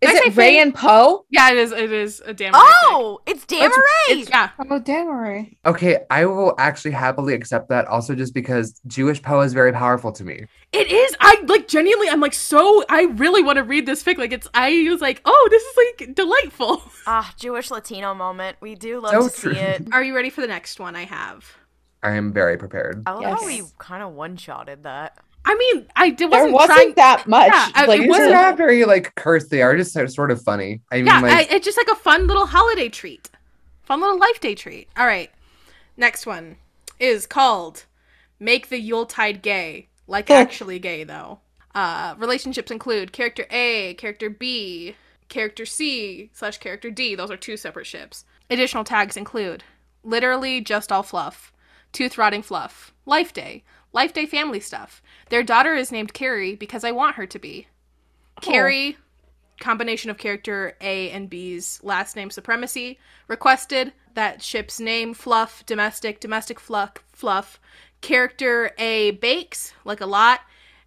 Is Did I it say Rey and Poe? Yeah, it is. It is a damn. right fic. Oh, it's Damerey! It's, yeah. Oh, Damerey. Okay, I will actually happily accept that. Also, just because Jewish Poe is very powerful to me. It is. I like genuinely. I'm like so. I really want to read this fic. Like it's. I was like, oh, this is like delightful. Ah, Jewish Latino moment. We do love So to true. see it. Are you ready for the next one? I have. I am very prepared. I love how we kind of one shotted that. I mean, I did. Wasn't wasn't trying. that much. Yeah, like it wasn't- not very like cursed. They are just sort- sort of funny. I mean, yeah, like I, it's just like a fun little holiday treat, fun little life day treat. All right, next one is called "Make the Yuletide Gay," like actually gay though. Uh, relationships include character A, character B, character C slash character D. Those are two separate ships. Additional tags include literally just all fluff, tooth rotting fluff, life day, life day family stuff. Their daughter is named Carrie because I want her to be. Carrie, combination of character A and B's last name supremacy. Requested that ship's name fluff domestic domestic fluff fluff. Character A bakes like a lot.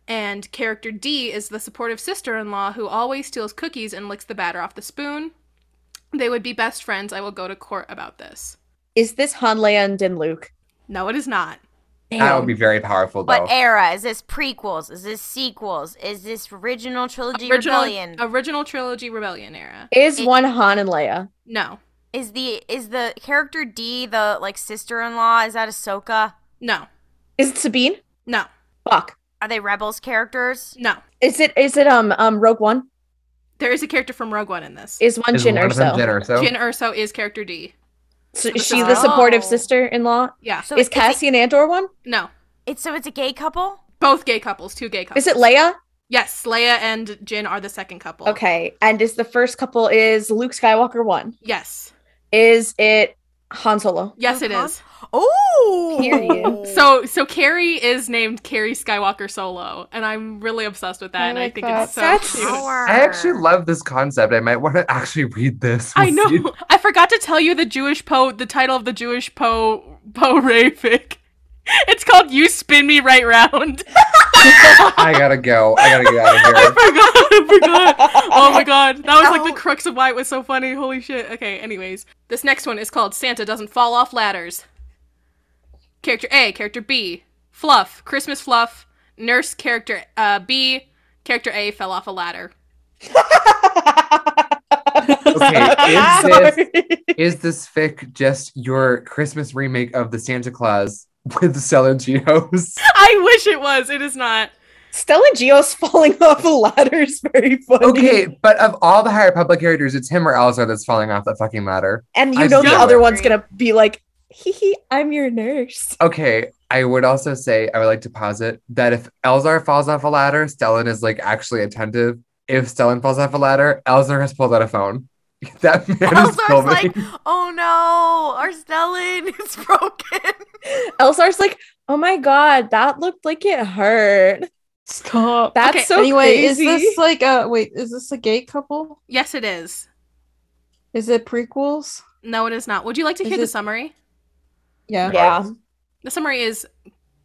And character D is the supportive sister in law who always steals cookies and licks the batter off the spoon. They would be best friends. I will go to court about this. Is this Han, Leia, and Din Luke? No, it is not. That would be very powerful, though. What era? Is this prequels? Is this sequels? Is this original trilogy Original, rebellion? original trilogy rebellion era. Is It- one Han and Leia? No, is the is the character D the like sister-in-law? Is that Ahsoka? no, Is it Sabine? no, Fuck. Are they rebels characters? no. Is it is it um um Rogue One? There is a character from Rogue One in this. Is one Is Jyn one of them Jyn Erso? Jyn Erso is character D. So is she the supportive Oh. sister-in-law? Yeah, So Is it- Cassian Andor one? no. It's so it's a gay couple. Both gay couples, two gay couples. Is it Leia? Yes, Leia and Jyn are the second couple. Okay. And is the first couple is Luke Skywalker one? Yes, Is it Han Solo? yes, Luke it Han? is. Oh, Period. So, so Carrie is named Carrie Skywalker Solo, and I'm really obsessed with that, I and I think that. it's so That's- cute. Power. I actually love this concept. I might want to actually read this. I know. see- I forgot to tell you the Jewish Poe, the title of the Jewish Poe, Poe Rafik. It's called "You Spin Me Right Round." I gotta go. I gotta get out of I here. forgot. I forgot. Oh my god, that was like the Oh. crux of why it was so funny. Holy shit. Okay. Anyways, this next one is called "Santa Doesn't Fall Off Ladders." Character A, character B, Fluff, Christmas Fluff, nurse character uh, B, character A fell off a ladder. Okay, is this is this fic just your Christmas remake of the Santa Claus with Stellan Gios? I wish it was. It is not. Stellan Gios falling off a ladder is very funny. Okay, but of all the High Republic characters, it's him or Elzar that's falling off the fucking ladder. And you I know the other agree. one's gonna be like, hee hee, I'm your nurse. Okay, I would also say I would like to posit that if Elzar falls off a ladder, Stellan is like actually attentive. If Stellan falls off a ladder, Elzar has pulled out a phone. That man is Elzar's filming. like, oh no, our Stellan is broken. Elzar's like, oh my god, that looked like it hurt. Stop. That's Okay, so anyway, crazy. is this like a wait? Is this a gay couple? Yes, it is. Is it prequels? No, it is not. Would you like to Is hear the it- summary? Yeah. yeah. The summary is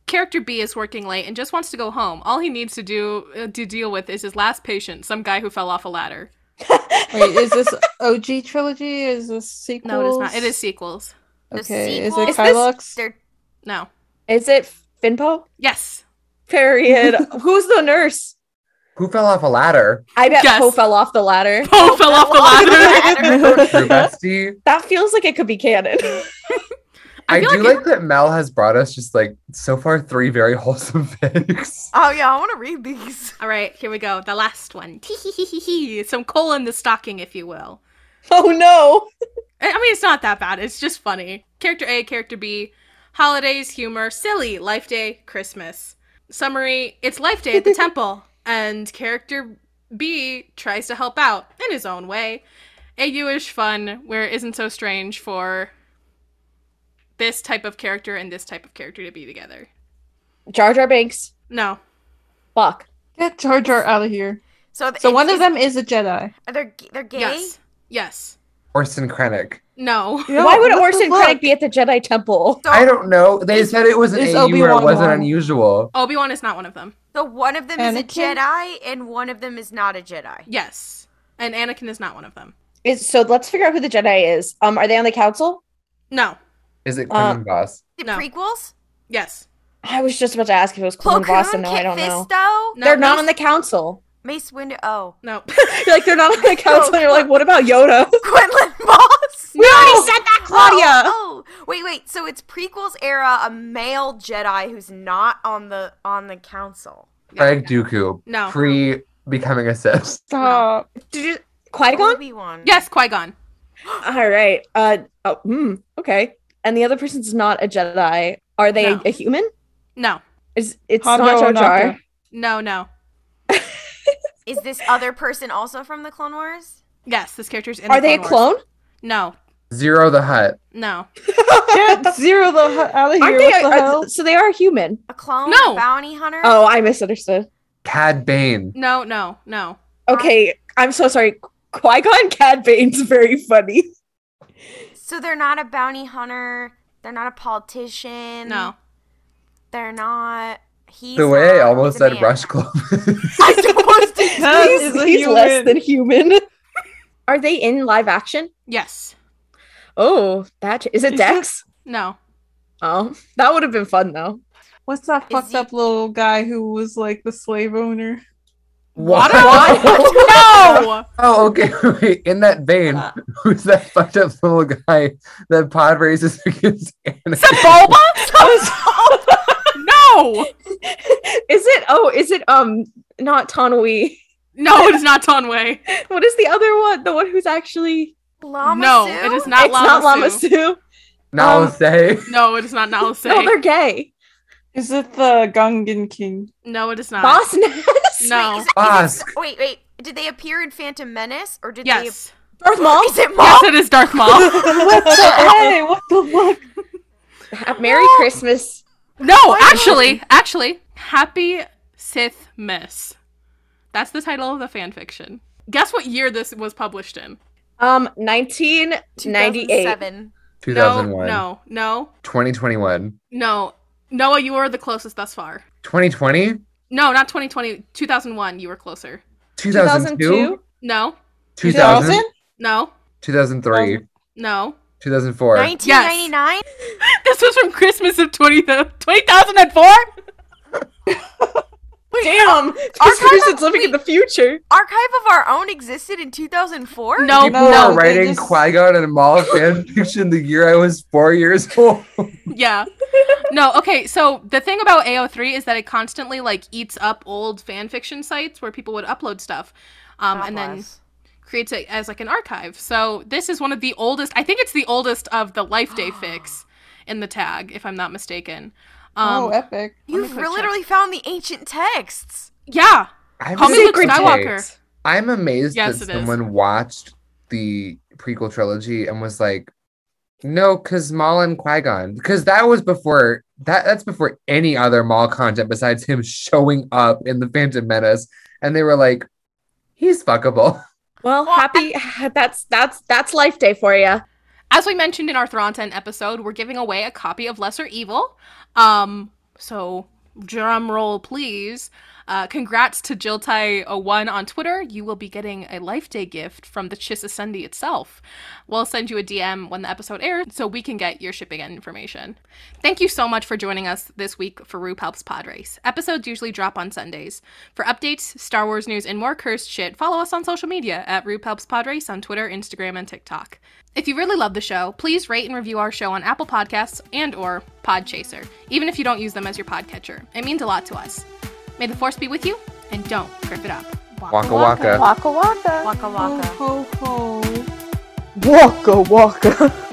character B is working late and just wants to go home. All he needs to do uh, to deal with is his last patient, some guy who fell off a ladder. Wait, is this OG trilogy? Is this sequel? No, it is not. It is sequels. Okay. Is sequel? it Is this- Kylux? They're No. Is it Finpo? Yes. Period. Who's the nurse? Who fell off a ladder? I bet Yes. Poe fell off the ladder. Poe fell off the ladder. True. That feels like it could be canon. I, I feel do like like, that Mel has brought us just like so far three very wholesome fics. Oh yeah, I want to read these. All right, here we go. The last one. Some coal in the stocking, if you will. oh no. I I mean, it's not that bad. It's just funny. Character A, character B, holidays, humor, silly, life day, Christmas. Summary It's life day at the temple, and character B tries to help out in his own way. A Jewish fun where it isn't so strange for this type of character and this type of character to be together. Jar Jar Binks. No. Fuck. Get Jar Jar out of here. So, th- So one of them is a Jedi. they're g- they're gay. Yes. Yes. Orson Krennic. No. Yo, Why would Orson fuck? Krennic be at the Jedi Temple? So, I don't know. They said it was an is AU where it Obi-Wan wasn't one? unusual. Obi Wan is not one of them. so one of them is a Jedi and one of them is not a Jedi. Yes. And Anakin is not one of them. Is so let's figure out who the Jedi is. Um, are they on the council? No. Is it Uh, Quinlan Vos? The No. prequels? Yes. I was just about to ask if it was Plo Clone Boss, Koon, and no, I Kit don't know. No, they're not on the council. Mace Windu. Oh, No. You're like they're not on the council. and you're like, what about Yoda? Quinlan Vos. We already said that, Claudia. Oh, oh, wait, wait. So it's prequels era, a male Jedi who's not on the on the council. Craig Dooku. No. Pre becoming a Sith. Stop. Did you Qui Gon? Yes, Qui Gon. All right. Uh. Oh. Hmm. Okay. And the other person's not a Jedi. Are they No. a, human? No. Is it's Hondo not Jar Jar? No, no. Is this other person also from the Clone Wars? Yes, this character's in Are the they a Clone Wars. No. Ziro the Hutt. No. Get Ziro the hu- out of here. Aren't they? the are- hell? so they are human. A clone? No. A bounty hunter? Oh, I misunderstood. Cad Bane. No, no, no. Okay. I'm so sorry. Qui Gon Cad Bane's very funny. So they're not a bounty hunter. They're not a politician. No. They're not. He's the way I almost said man. Rush Club. I almost did. That he's is a he's less than human. Are they in live action? Yes. Oh, that is it. Dex? No. Oh, that would have been fun though. What's that Is fucked he- up little guy who was like the slave owner? What? no. Oh, okay. Wait, in that vein, Uh. who's that fucked up little guy that pod races against Anakin? Bulba? no. Is it? Oh, is it? Um, not Tonoi. No, it is not Tonway. What is the other one? The one who's actually Llama No, Sue? it is not it's not Lama Lama Sue. Sue. Now Um, No, it is not Nala Se. No, they're gay. Is it the Gungan King? No, it is not. Boss Nass. No. Is it- is it- Bosk. wait, wait. Did they appear in Phantom Menace or did Yes. Darth they? Maul. Is it Maul? Yes, it is Darth Maul. what the hey? What the fuck? Merry Christmas. no, actually, actually, Happy Sith Miss. That's the title of the fan fiction. Guess what year this was published in? Um, 1998. 2007. 2001, No, no, 2021, no. Noah, you were the closest thus far. 2020, No, not 2020. 2001, you were closer. 2002, 2002. No, 2000, no, 2003, no. 2004. 1999? This was from Christmas of 20, 2004? Damn. Just Kristen's living in the future. Archive of Our Own existed in 2004? No, People No, are they writing just- Qui-Gon and Maul fan fiction the year I was four years old. Yeah. No, okay, so the thing about AO3 is that it constantly like eats up old fanfiction sites where people would upload stuff. Um, God and then creates it as like an archive. So this is one of the oldest I think it's the oldest of the Life Day fix in the tag, if I'm not mistaken. Um oh, epic. You've quick check. literally found the ancient texts. yeah. I'm Call me Luke Secret Skywalker. I'm amazed Yes, that it is. someone watched the prequel trilogy and was like, "No, because Maul and Qui Gon," because that was before that. That's before any other Maul content besides him showing up in the Phantom Menace, and they were like, "He's fuckable." Well, Well, happy. That's that's that's Life Day for you. As we mentioned in our Thronton episode, we're giving away a copy of Lesser Evil. Um, so drum roll, please. Uh, congrats to Jiltai01 on Twitter. You will be getting a Life Day gift from the Chiss Ascendancy itself. We'll send you a DM when the episode airs so we can get your shipping information. Thank you so much for joining us this week for Rube Helps Pod Race. Episodes usually drop on Sundays. For updates, Star Wars news, and more cursed shit, follow us on social media at Rube Helps Pod Race on Twitter, Instagram, and TikTok. If you really love the show, please rate and review our show on Apple Podcasts and or Podchaser, even if you don't use them as your podcatcher. It means a lot to us. May the force be with you, and don't grip it up. Waka waka. Waka waka. Waka waka. Ho ho ho. Waka waka.